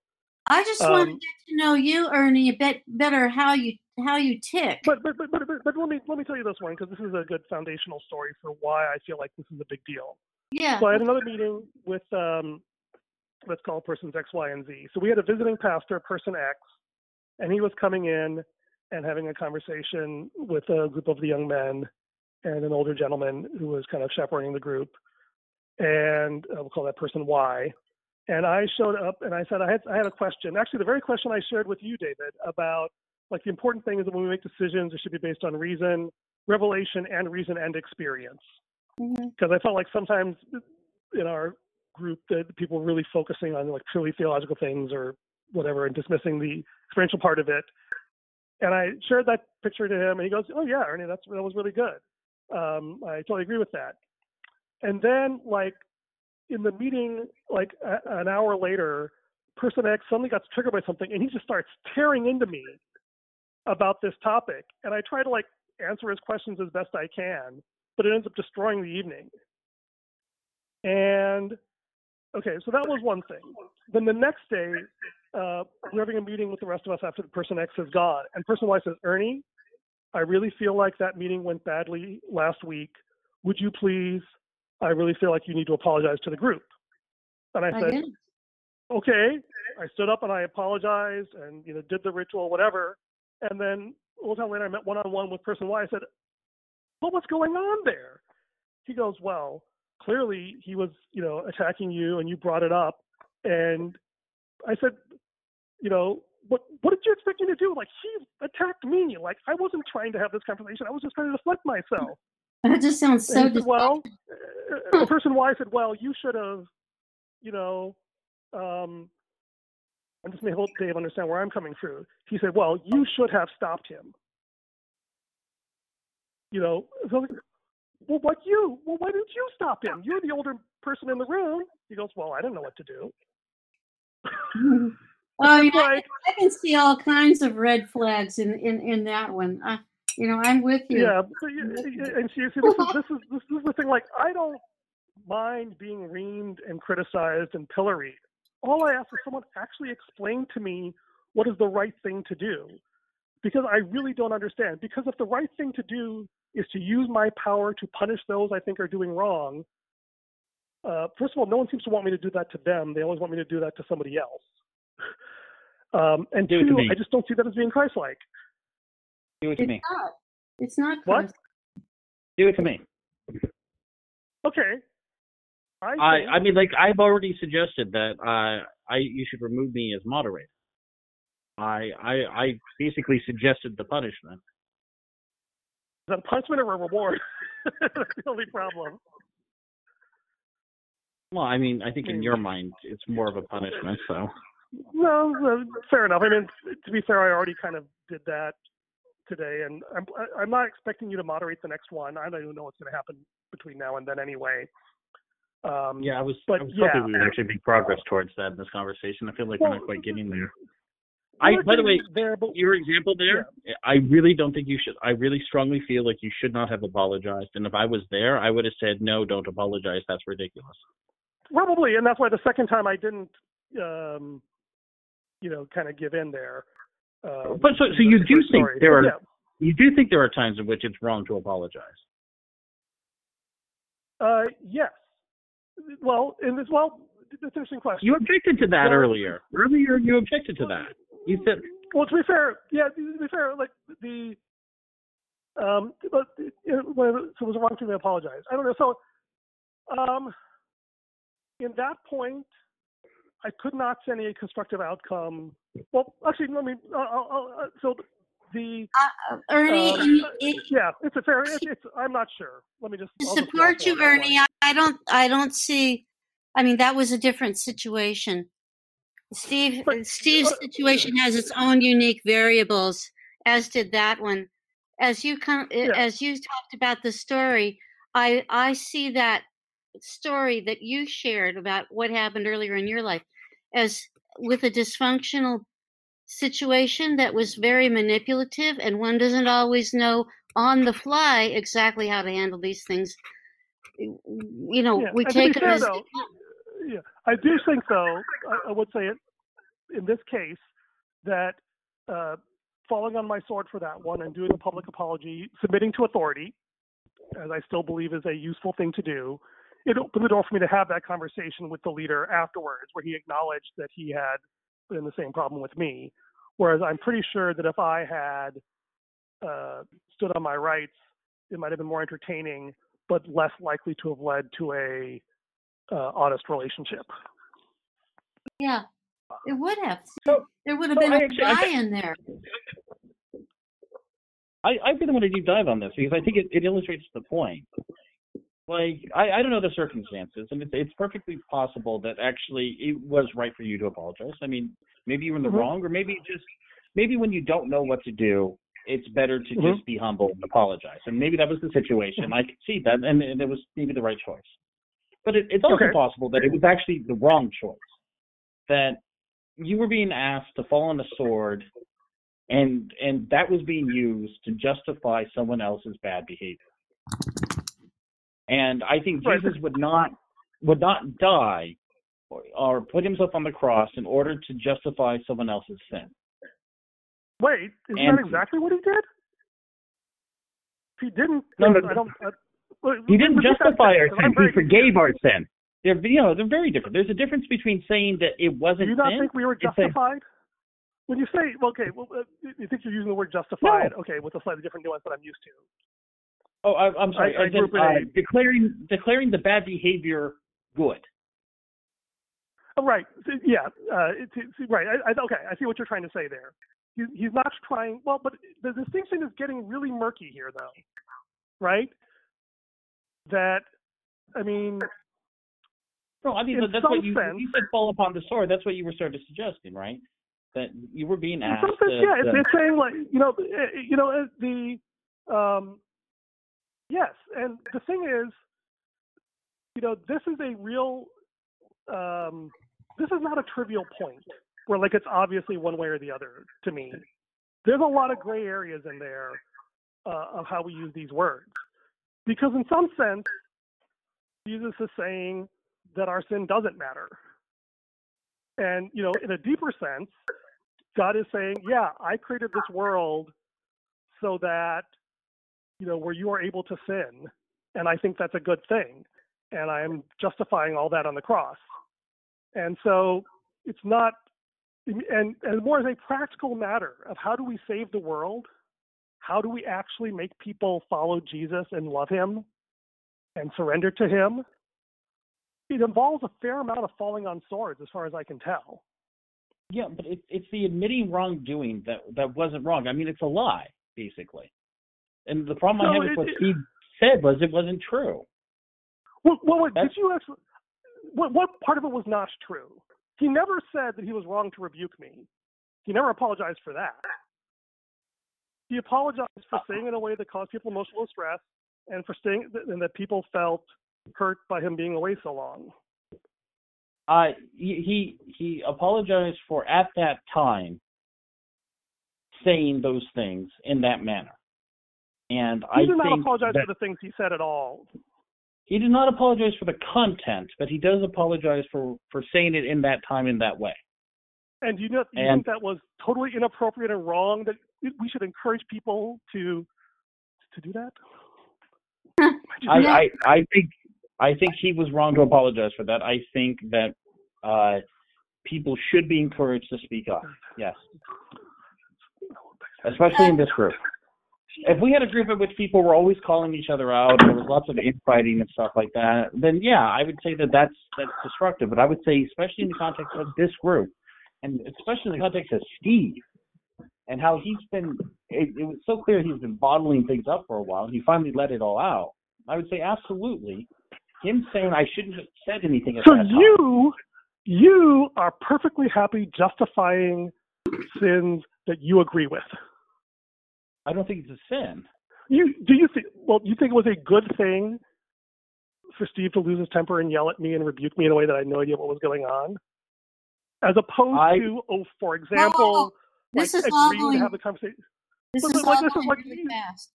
i just want to um, get to know you ernie a bit better how you how you tick But but but but, but, but let me let me tell you this one because this is a good foundational story for why I feel like this is a big deal. yeah So I had another meeting with um, let's call persons X, Y, and Z. So we had a visiting pastor, person X, and he was coming in and having a conversation with a group of the young men and an older gentleman who was kind of chaperoning the group, and uh, we'll call that person Y. And I showed up and I said I had I had a question. Actually, the very question I shared with you, David, about like the important thing is that when we make decisions, it should be based on reason, revelation, and reason and experience because I felt like sometimes in our group that people were really focusing on like purely theological things or whatever and dismissing the experiential part of it. And I shared that picture to him, and he goes, "Oh yeah, Ernie, that's that was really good. Um, I totally agree with that." And then like in the meeting, like a, an hour later, person X suddenly got triggered by something, and he just starts tearing into me about this topic. And I try to like answer his questions as best I can, but it ends up destroying the evening. And okay, so that was one thing. Then the next day, uh, we're having a meeting with the rest of us after the person X is gone, and person Y says, "Ernie, I really feel like that meeting went badly last week. Would you please? I really feel like you need to apologize to the group." And I said, get okay. I stood up and I apologized and you know did the ritual, whatever. And then a little time later, I met one on one with person Y. I said, "What was going on there?" He goes, "Well, clearly he was you know attacking you, and you brought it up." And I said, "You know, what what did you expect me to do? Like he attacked me. Like I wasn't trying to have this conversation. I was just trying to deflect myself." that just sounds so said, well, uh, the person Y said, well, you should have, you know, um, and this may help Dave understand where I'm coming through. He said, well, you should have stopped him. You know, so, like, well, what you? Well, why didn't you stop him? You're the older person in the room. He goes, well, I didn't know what to do. oh yeah, I, like, I can see all kinds of red flags in in in that one uh, you know i'm with you Yeah, but you- and see, see, this is this is this is the thing. Like, I don't mind being reamed and criticized and pilloried. All I ask is someone actually explain to me what is the right thing to do, because I really don't understand. Because if the right thing to do is to use my power to punish those I think are doing wrong. Uh, first of all, no one seems to want me to do that to them. They always want me to do that to somebody else. Um, and Do it to two, me. I just don't see that as being Christ-like. Do it to It's me. not. It's not. What? Do it to me. Okay. I, I think- I mean, like I've already suggested that uh, I you should remove me as moderator. I I I basically suggested the punishment. Is that a punishment or a reward? That's the only problem. Well, I mean, I think in Hmm. your mind it's more of a punishment. So No, uh, fair enough. I mean, to be fair, I already kind of did that today, and I'm I'm not expecting you to moderate the next one. I don't even know what's going to happen between now and then anyway. Um, yeah, I was But, I was yeah. hoping we would actually make progress towards that in this conversation. I feel like we're not quite getting there. I by the way, there, but your example there, I really don't think you should. I really strongly feel like you should not have apologized. And if I was there, I would have said, "No, don't apologize. That's ridiculous." probably, and that's why the second time I didn't, um, you know, kind of give in there. Um, But so- so you do think story. there are- You do think there are times in which it's wrong to apologize? Uh, yes. Well, in this, well, that's an interesting question. You objected to that Well- earlier. Earlier, you objected to that. You said, Well, to be fair, yeah, to be fair, like the, um, but you know, so it was wrong to me. Apologize. I don't know. So, um, in that point, I could not see any constructive outcome. Well, actually, let me. Uh, I'll, I'll, uh, so the Uh, Ernie, Um, in- in- yeah, it's a fair. It's, it's I'm not sure. Let me just to I'll just support you. Ernie, I, I don't. I don't see. I mean, that was a different situation. Steve, But- Steve's uh, situation has its own unique variables, as did that one. As you come, Yeah. as you talked about the story, I I see that story that you shared about what happened earlier in your life as with a dysfunctional situation that was very manipulative, and one doesn't always know on the fly exactly how to handle these things. You know, Yeah, we take fair, as though, yeah, I do think though, I, I would say it in this case that uh, falling on my sword for that one and doing a public apology, submitting to authority, as I still believe is a useful thing to do, it opened the door for me to have that conversation with the leader afterwards, where he acknowledged that he had been the same problem with me. Whereas I'm pretty sure that if I had uh, stood on my rights, it might have been more entertaining, but less likely to have led to a uh, honest relationship. yeah, it would have. So- there would have so been I a actually- I- guy in there. I, I really want to deep dive on this because I think it, it illustrates the point. Like, I, I don't know the circumstances, and it's, it's perfectly possible that actually it was right for you to apologize. I mean, maybe you were in the Mhm. wrong, or maybe just maybe when you don't know what to do, it's better to Mhm. just be humble and apologize. And maybe that was the situation. I could see that, and, and it was maybe the right choice. But it, it's also Okay. possible that it was actually the wrong choice. That you were being asked to fall on the sword and and that was being used to justify someone else's bad behavior. And I think. Jesus would not would not die or, or put himself on the cross in order to justify someone else's sin. Wait, isn't And- that exactly what he did? He didn't, No, no, I don't. I, He didn't justify our sentence, 'cause I'm sin. He forgave our sin. They're you know they're very different. There's a difference between saying that it wasn't Do you not sin. think we were justified? When you say, okay, well, uh, you think you're using the word justified? Okay, with a slightly different nuance that I'm used to. Oh, I, I'm sorry. I- I in, in uh, declaring declaring the bad behavior good. Oh, right. Yeah. Uh, it's, it's, right. I, okay. I see what you're trying to say there. He, he's not trying. Well, but the distinction is getting really murky here, though. Right. That. I mean, No, I mean that's what you sense- you said fall upon the sword. That's what you were sort of suggesting, right? That you were being in asked. some sense, to- yeah. It's, to- it's saying like you know, uh, you know, uh, the. Um, yes, and the thing is, you know, this is a real. Um, this is not a trivial point where like it's obviously one way or the other to me. There's a lot of gray areas in there uh, of how we use these words, because in some sense, Jesus is saying that our sin doesn't matter, and you know, in a deeper sense, God is saying, yeah, I created this world so that you know, where you are able to sin, and I think that's a good thing, and I am justifying all that on the cross. And so it's not, and and more as a practical matter of how do we save the world, how do we actually make people follow Jesus and love Him, and surrender to Him. It involves a fair amount of falling on swords, as far as I can tell. Yeah, but it, it's the admitting wrongdoing that that wasn't wrong. I mean, it's a lie, basically. And the problem I No, had with it- what it- Steve said was it wasn't true. Well, well what, did you actually? What, what part of it was not true? He never said that he was wrong to rebuke me. He never apologized for that. He apologized for saying in a way that caused people emotional distress, and for saying and that people felt hurt by him being away so long. Uh, he he apologized for at that time saying those things in that manner, and He I did not apologize for the things he said at all. he did not apologize for the content, but he does apologize for for saying it in that time in that way. And you know, you And- think that was totally inappropriate and wrong? That we should encourage people to to do that. I, I I think I think he was wrong to apologize for that. I think that uh, people should be encouraged to speak up. Yes, especially in this group. If we had a group in which people were always calling each other out, and there was lots of infighting and stuff like that, then yeah, I would say that that's that's destructive. But I would say, especially in the context of this group, and especially in the context of Steve, and how he's been, it, it was so clear he's been bottling things up for a while. And he finally let it all out. I would say absolutely. Him saying I shouldn't have said anything at So that time. you you are perfectly happy justifying sins that you agree with. I don't think it's a sin. You do you think? Well, you think it was a good thing for Steve to lose his temper and yell at me and rebuke me in a way that I had no idea what was going on, as opposed I- to, oh, for example, This like is all agreeing going. to have the conversation. This But is like, this is like- really fast.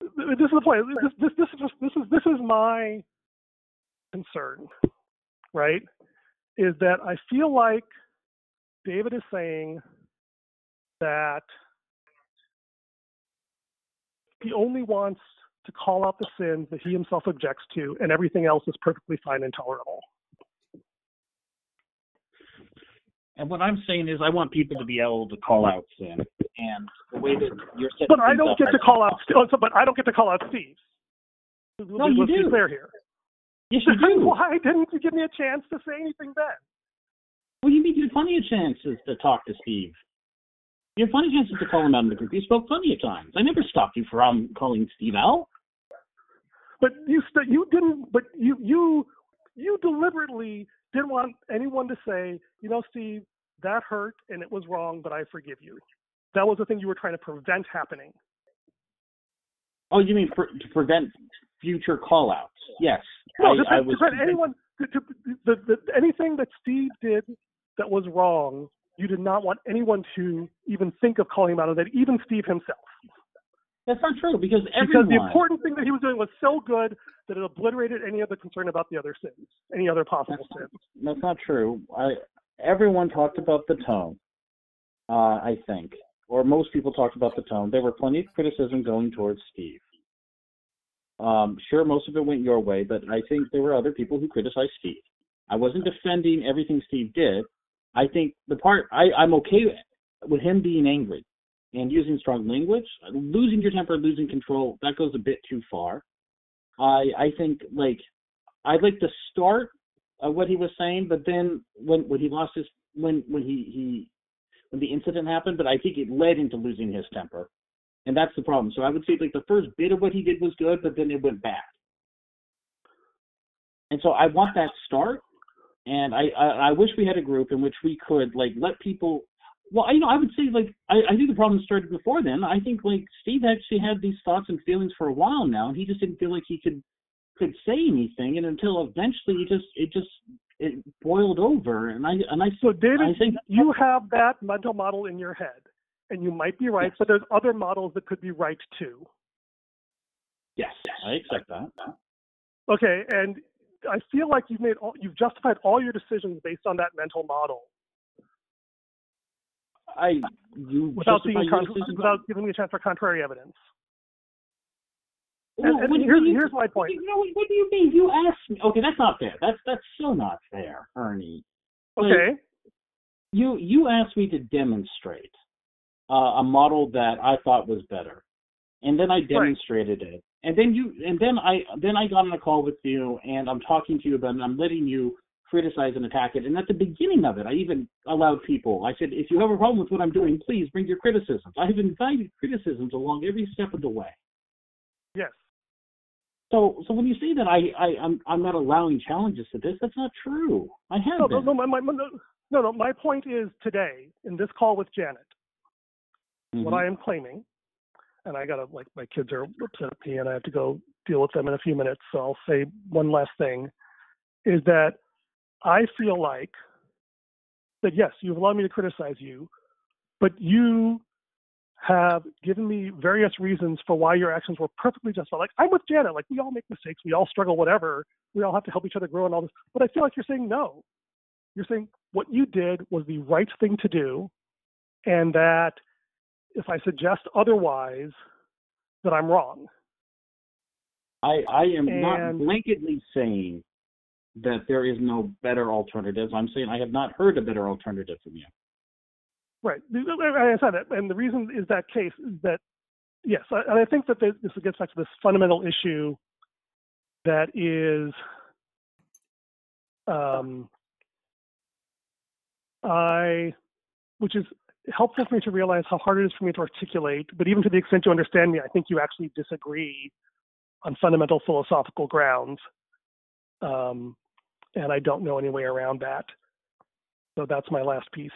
This is the point. This this this is this is this is my concern, right? Is that I feel like David is saying that he only wants to call out the sins that he himself objects to, and everything else is perfectly fine and tolerable. And what I'm saying is, I want people to be able to call out sin. And the way that you're setting But I don't up, get to call out. oh, But I don't get to call out Steve. No, you Let's be do. clear here. Yes, you do. why didn't you give me a chance to say anything then? Well, you you had plenty of chances to talk to Steve. You had plenty of chances to call him out in the group. You spoke plenty of times. I never stopped you from calling Steve out. But you st- you didn't. But you you you deliberately didn't want anyone to say, you know, Steve, that hurt and it was wrong, but I forgive you. That was the thing you were trying to prevent happening. Oh, you mean for, to prevent future call-outs? Yes. No, I, to, I was prevent anyone to, to, the, the, anything that Steve did that was wrong. You did not want anyone to even think of calling him out on that, even Steve himself. That's not true because everyone. Because the important thing that he was doing was so good that it obliterated any other concern about the other sins, any other possible That's sins. That's not true. I everyone talked about the tone. Uh, I think, or most people talked about the tone. There were plenty of criticism going towards Steve. Um, sure, most of it went your way, but I think there were other people who criticized Steve. I wasn't defending everything Steve did. I think the part I, I'm okay with him being angry and using strong language. Losing your temper, losing control, that goes a bit too far. I I think like I'd like to start what he was saying, but then when when he lost his when when he he when the incident happened, but I think it led into losing his temper, and that's the problem. So I would say like the first bit of what he did was good, but then it went bad. And so I want that start, and I I, I wish we had a group in which we could like let people. Well, you know, I would say like I, I think the problem started before then. I think like Steve actually had these thoughts and feelings for a while now, and he just didn't feel like he could could say anything, and until eventually it just it just it boiled over, and I and I So, David, I think you have that mental model in your head, and you might be right, Yes. but there's other models that could be right too. yes, I accept that. Okay, and I feel like you've made all, you've justified all your decisions based on that mental model I you without being without giving me a chance for contrary evidence. And, and here's you- here's my point. you, no, what, what do you mean? You asked me. Okay, that's not fair. That's that's so not fair, Ernie. Like, Okay. You you asked me to demonstrate uh, a model that I thought was better, and then I demonstrated it, and then you and then I then I got on a call with you, and I'm talking to you about it, and I'm letting you criticize and attack it. And at the beginning of it, I even allowed people. I said, if you have a problem with what I'm doing, please bring your criticisms. I have invited criticisms along every step of the way. Yes. So, so when you say that I, I I'm I'm not allowing challenges to this, that's not true. I have No, no, been. no, my, my, no, no, no. My point is today in this call with Janet, what Mhm. I am claiming, and I gotta like my kids are upset at me, and I have to go deal with them in a few minutes. So I'll say one last thing, is that I feel like that yes, you've allowed me to criticize you, but you have given me various reasons for why your actions were perfectly justified. Like I'm with Janet, like we all make mistakes, we all struggle, whatever. We all have to help each other grow and all this. But I feel like you're saying no. You're saying what you did was the right thing to do, and that if I suggest otherwise, that I'm wrong. I I am not blanketly saying that there is no better alternatives. I'm saying I have not heard a better alternative from you. Right. I said that, and the reason is that case is that yes, and I think that this this gets back to this fundamental issue that is um, I, which is helpful for me to realize how hard it is for me to articulate. But even to the extent you understand me, I think you actually disagree on fundamental philosophical grounds, um, and I don't know any way around that. So that's my last piece.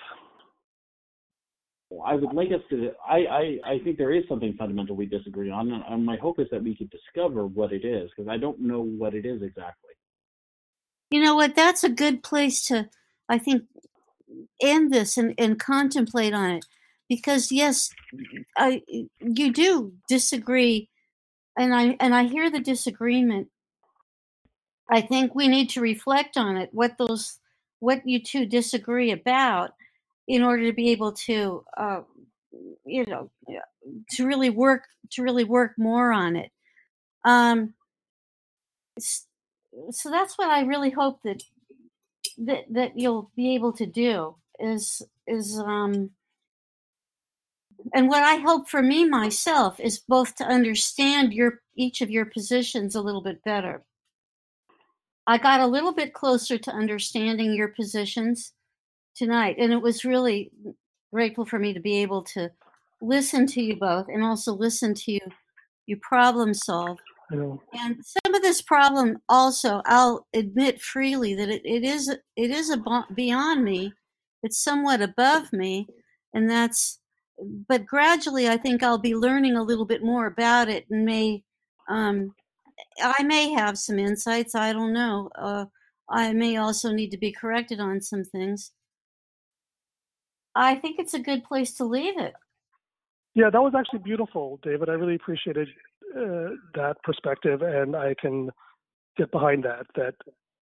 I would like us to. I, I, I think there is something fundamental we disagree on, and, and my hope is that we could discover what it is, because I don't know what it is exactly. You know what? That's a good place to, I think, end this and, and contemplate on it. Because yes, I you do disagree, and I and I hear the disagreement. I think we need to reflect on it. What those, what you two disagree about, in order to be able to, uh, you know, to really work to really work more on it. Um, so that's what I really hope that that that you'll be able to do is is um and what I hope for me myself is both to understand your each of your positions a little bit better. I got a little bit closer to understanding your positions tonight and it was really grateful for me to be able to listen to you both and also listen to you you problem solve And some of this problem also, I'll admit freely that it, it is it is abo- beyond me. It's somewhat above me, and that's. But gradually, I think I'll be learning a little bit more about it, and may um, I may have some insights. I don't know. Uh, I may also need to be corrected on some things. I think it's a good place to leave it. Yeah, that was actually beautiful, David. I really appreciated uh, that perspective, and I can get behind that. That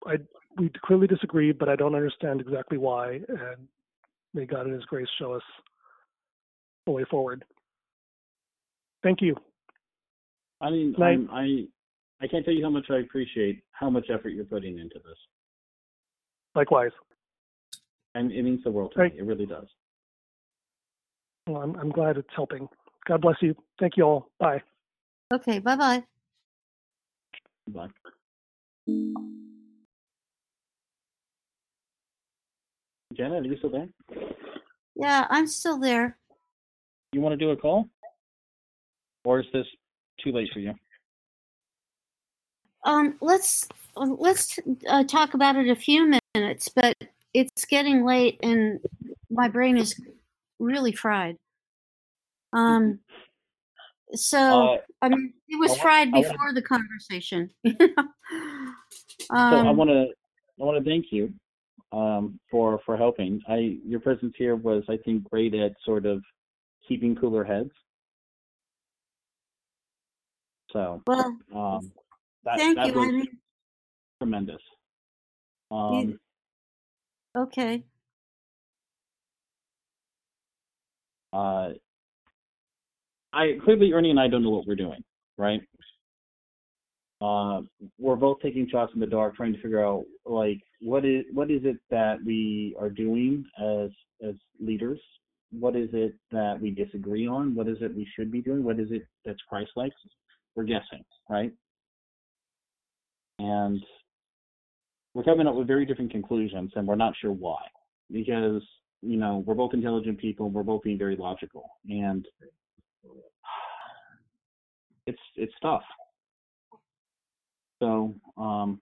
I we clearly disagree, but I don't understand exactly why. And may God in His grace show us the way forward. Thank you. I mean, I'm, I I can't tell you how much I appreciate how much effort you're putting into this, Likewise. and it means the world to Right. me. It really does. Well, I'm, I'm glad it's helping. God bless you. Thank you all. Bye. Okay, bye bye. Janet, are you still there? Yeah, I'm still there. You want to do a call, or is this too late for you? Um, let's let's uh, talk about it a few minutes, but it's getting late and my brain is really fried. Um, so Uh, I mean, it was I fried I wanna- before the conversation. so I um, want to I want to thank you um, for for helping. I your presence here was I think great at sort of keeping cooler heads. So well, um, that thank that you. was I mean, tremendous. Um, okay. uh, I clearly Ernie and I don't know what we're doing, right? uh, we're both taking shots in the dark, trying to figure out like what is what is it that we are doing as as leaders. What is it that we disagree on? What is it we should be doing? What is it that's Christ-like? We're guessing, right? And we're coming up with very different conclusions, and we're not sure why. Because you know we're both intelligent people, we're both being very logical, and it's it's tough. So, um,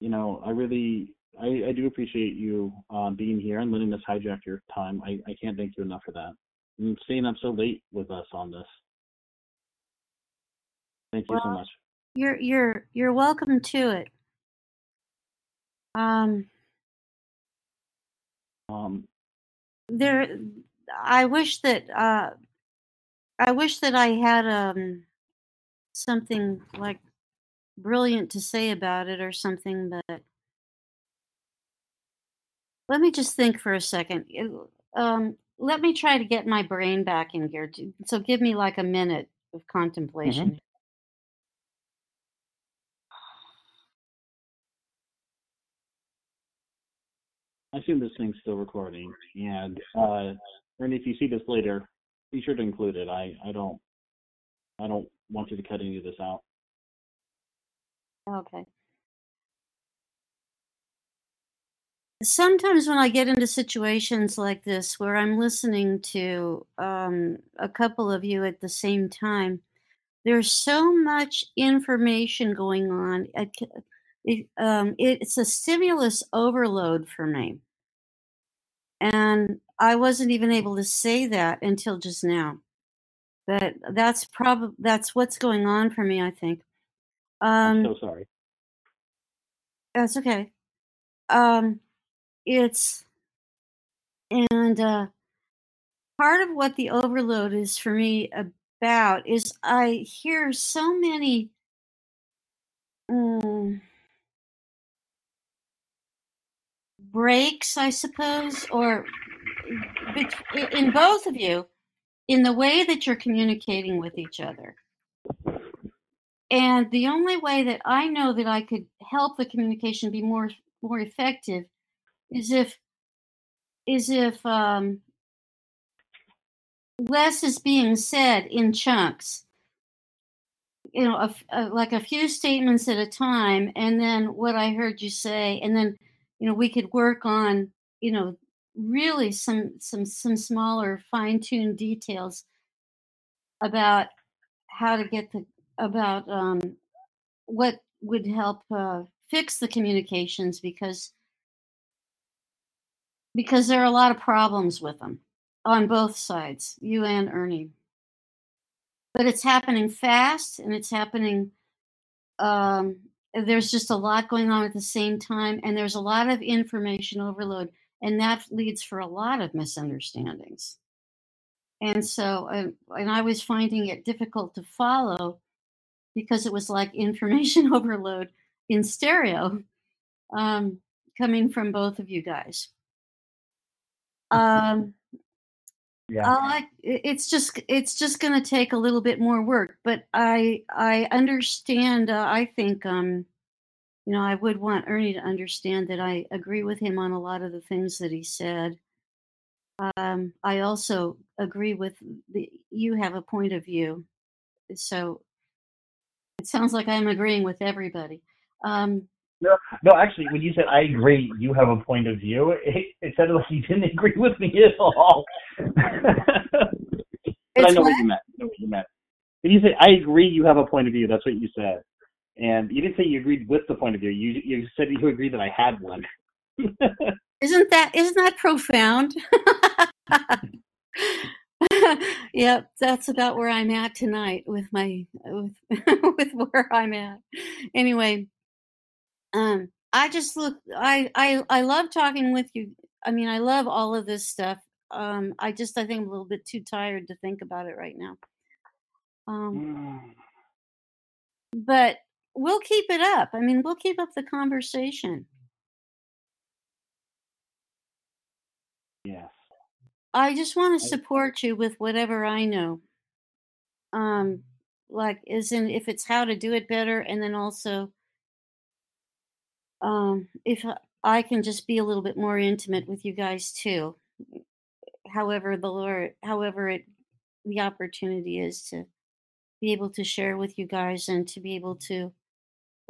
you know, I really, I, I do appreciate you uh, being here and letting us hijack your time. I, I can't thank you enough for that. And staying up so late with us on this. Thank you so much. You're you're you're welcome to it. Um, Um, there, I wish that uh, I wish that I had um something like brilliant to say about it or something, but let me just think for a second. Um, let me try to get my brain back in gear. So give me like a minute of contemplation. I assume this thing's still recording, and uh, and if you see this later, be sure to include it. I, I don't, I don't want you to cut any of this out. Okay. Sometimes when I get into situations like this where I'm listening to um, a couple of you at the same time, there's so much information going on. It, um, it's a stimulus overload for me. And I wasn't even able to say that until just now. But that's probably that's what's going on for me, I think. I'm Um, so sorry. That's okay. Um, it's and uh, part of what the overload is for me about is I hear so many mm, breaks, I suppose, or in both of you, in the way that you're communicating with each other. And the only way that I know that I could help the communication be more more effective is if is if um, less is being said in chunks. You know, a uh, like a few statements at a time, and then what I heard you say, and then you know we could work on you know really some some some smaller fine tuned details about how to get the about um, what would help uh, fix the communications because because there are a lot of problems with them on both sides, you and Ernie. But it's happening fast and it's happening um there's just a lot going on at the same time and there's a lot of information overload and that leads for a lot of misunderstandings. And so uh, and I was finding it difficult to follow because it was like information overload in stereo um coming from both of you guys. Um Yeah. I it's just it's just going to take a little bit more work, but I I understand. Uh, I think um you know I would want Ernie to understand that I agree with him on a lot of the things that he said. Um, I also agree with the you have a point of view, so it sounds like I'm agreeing with everybody. Um, No, no, actually, when you said I agree, you have a point of view, it, it sounded like you didn't agree with me at all. but I know what what? you meant. I know what you meant. When you said I agree, you have a point of view. That's what you said, and you didn't say you agreed with the point of view. You you said you agreed that I had one. Isn't that isn't that profound? yep, that's about where I'm at tonight with my with with where I'm at. Anyway, um I just look I I I love talking with you. I mean, I love all of this stuff. Um I just I think I'm a little bit too tired to think about it right now. Um but we'll keep it up. I mean, we'll keep up the conversation. yes. I just want to support you with whatever I know. Um, like is in if it's how to do it better and then also um if I- I can just be a little bit more intimate with you guys too. However the Lord however it the opportunity is to be able to share with you guys and to be able to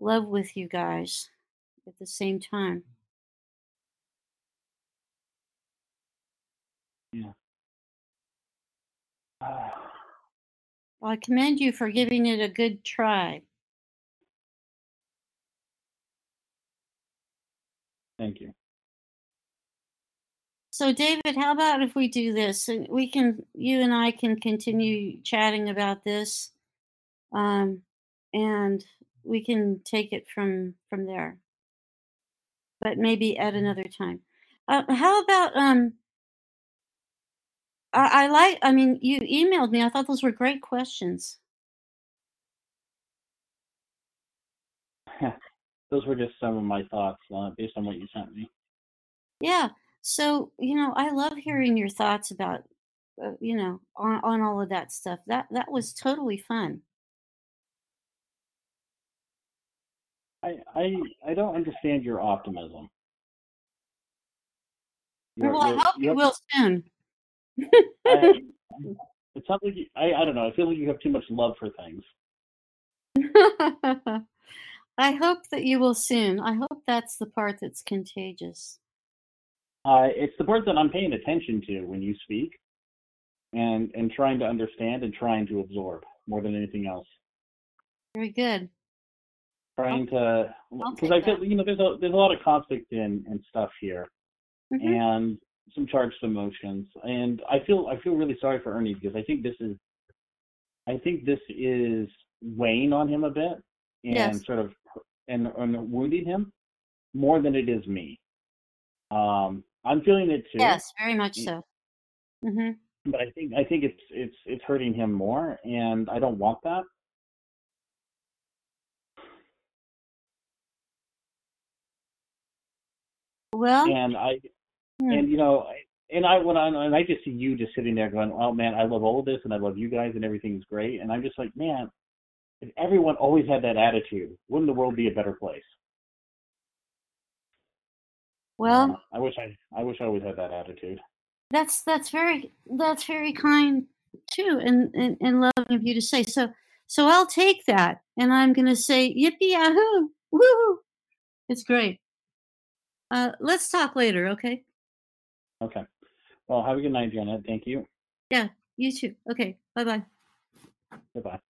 love with you guys at the same time. Yeah. Uh, Well, I commend you for giving it a good try. thank you. So, David, how about if we do this? And we can, you and I can continue chatting about this, um, and we can take it from from there. But maybe at another time. Uh, how about um? I, I like. I mean, you emailed me. I thought those were great questions. Those were just some of my thoughts uh, based on what you sent me. Yeah. So, you know, I love hearing your thoughts about, uh, you know, on, on all of that stuff. That that was totally fun. I I I don't understand your optimism. You're- Well, I you're- hope you will soon. I, it sounds like you, I I don't know. I feel like you have too much love for things. I hope that you will soon. I hope that's the part that's contagious. Uh, it's the part that I'm paying attention to when you speak, and and trying to understand and trying to absorb more than anything else. Very good. Trying to because I feel you know there's a there's a lot of conflict in and stuff here, Mhm. and some charged emotions, and I feel I feel really sorry for Ernie because I think this is I think this is weighing on him a bit and Yes. sort of and, and wounding him more than it is me. Um, I'm feeling it too. Yes, very much so. Mm. so. hmm but I think I think it's it's it's hurting him more, and I don't want that. Well, And I hmm, and you know and I went on, and I just see you just sitting there going, oh man, I love all of this, and I love you guys, and everything's great, and I'm just like, man, if everyone always had that attitude, wouldn't the world be a better place? well, Uh, I wish I I wish I always had that attitude. that's that's very that's very kind too, and and, and loving of you to say. So so I'll take that, and I'm going to say yippee yahoo, woo! It's great. Uh, let's talk later, okay? Okay. Well, have a good night, Janet. Thank you. Yeah, you too. Okay, bye bye. Goodbye.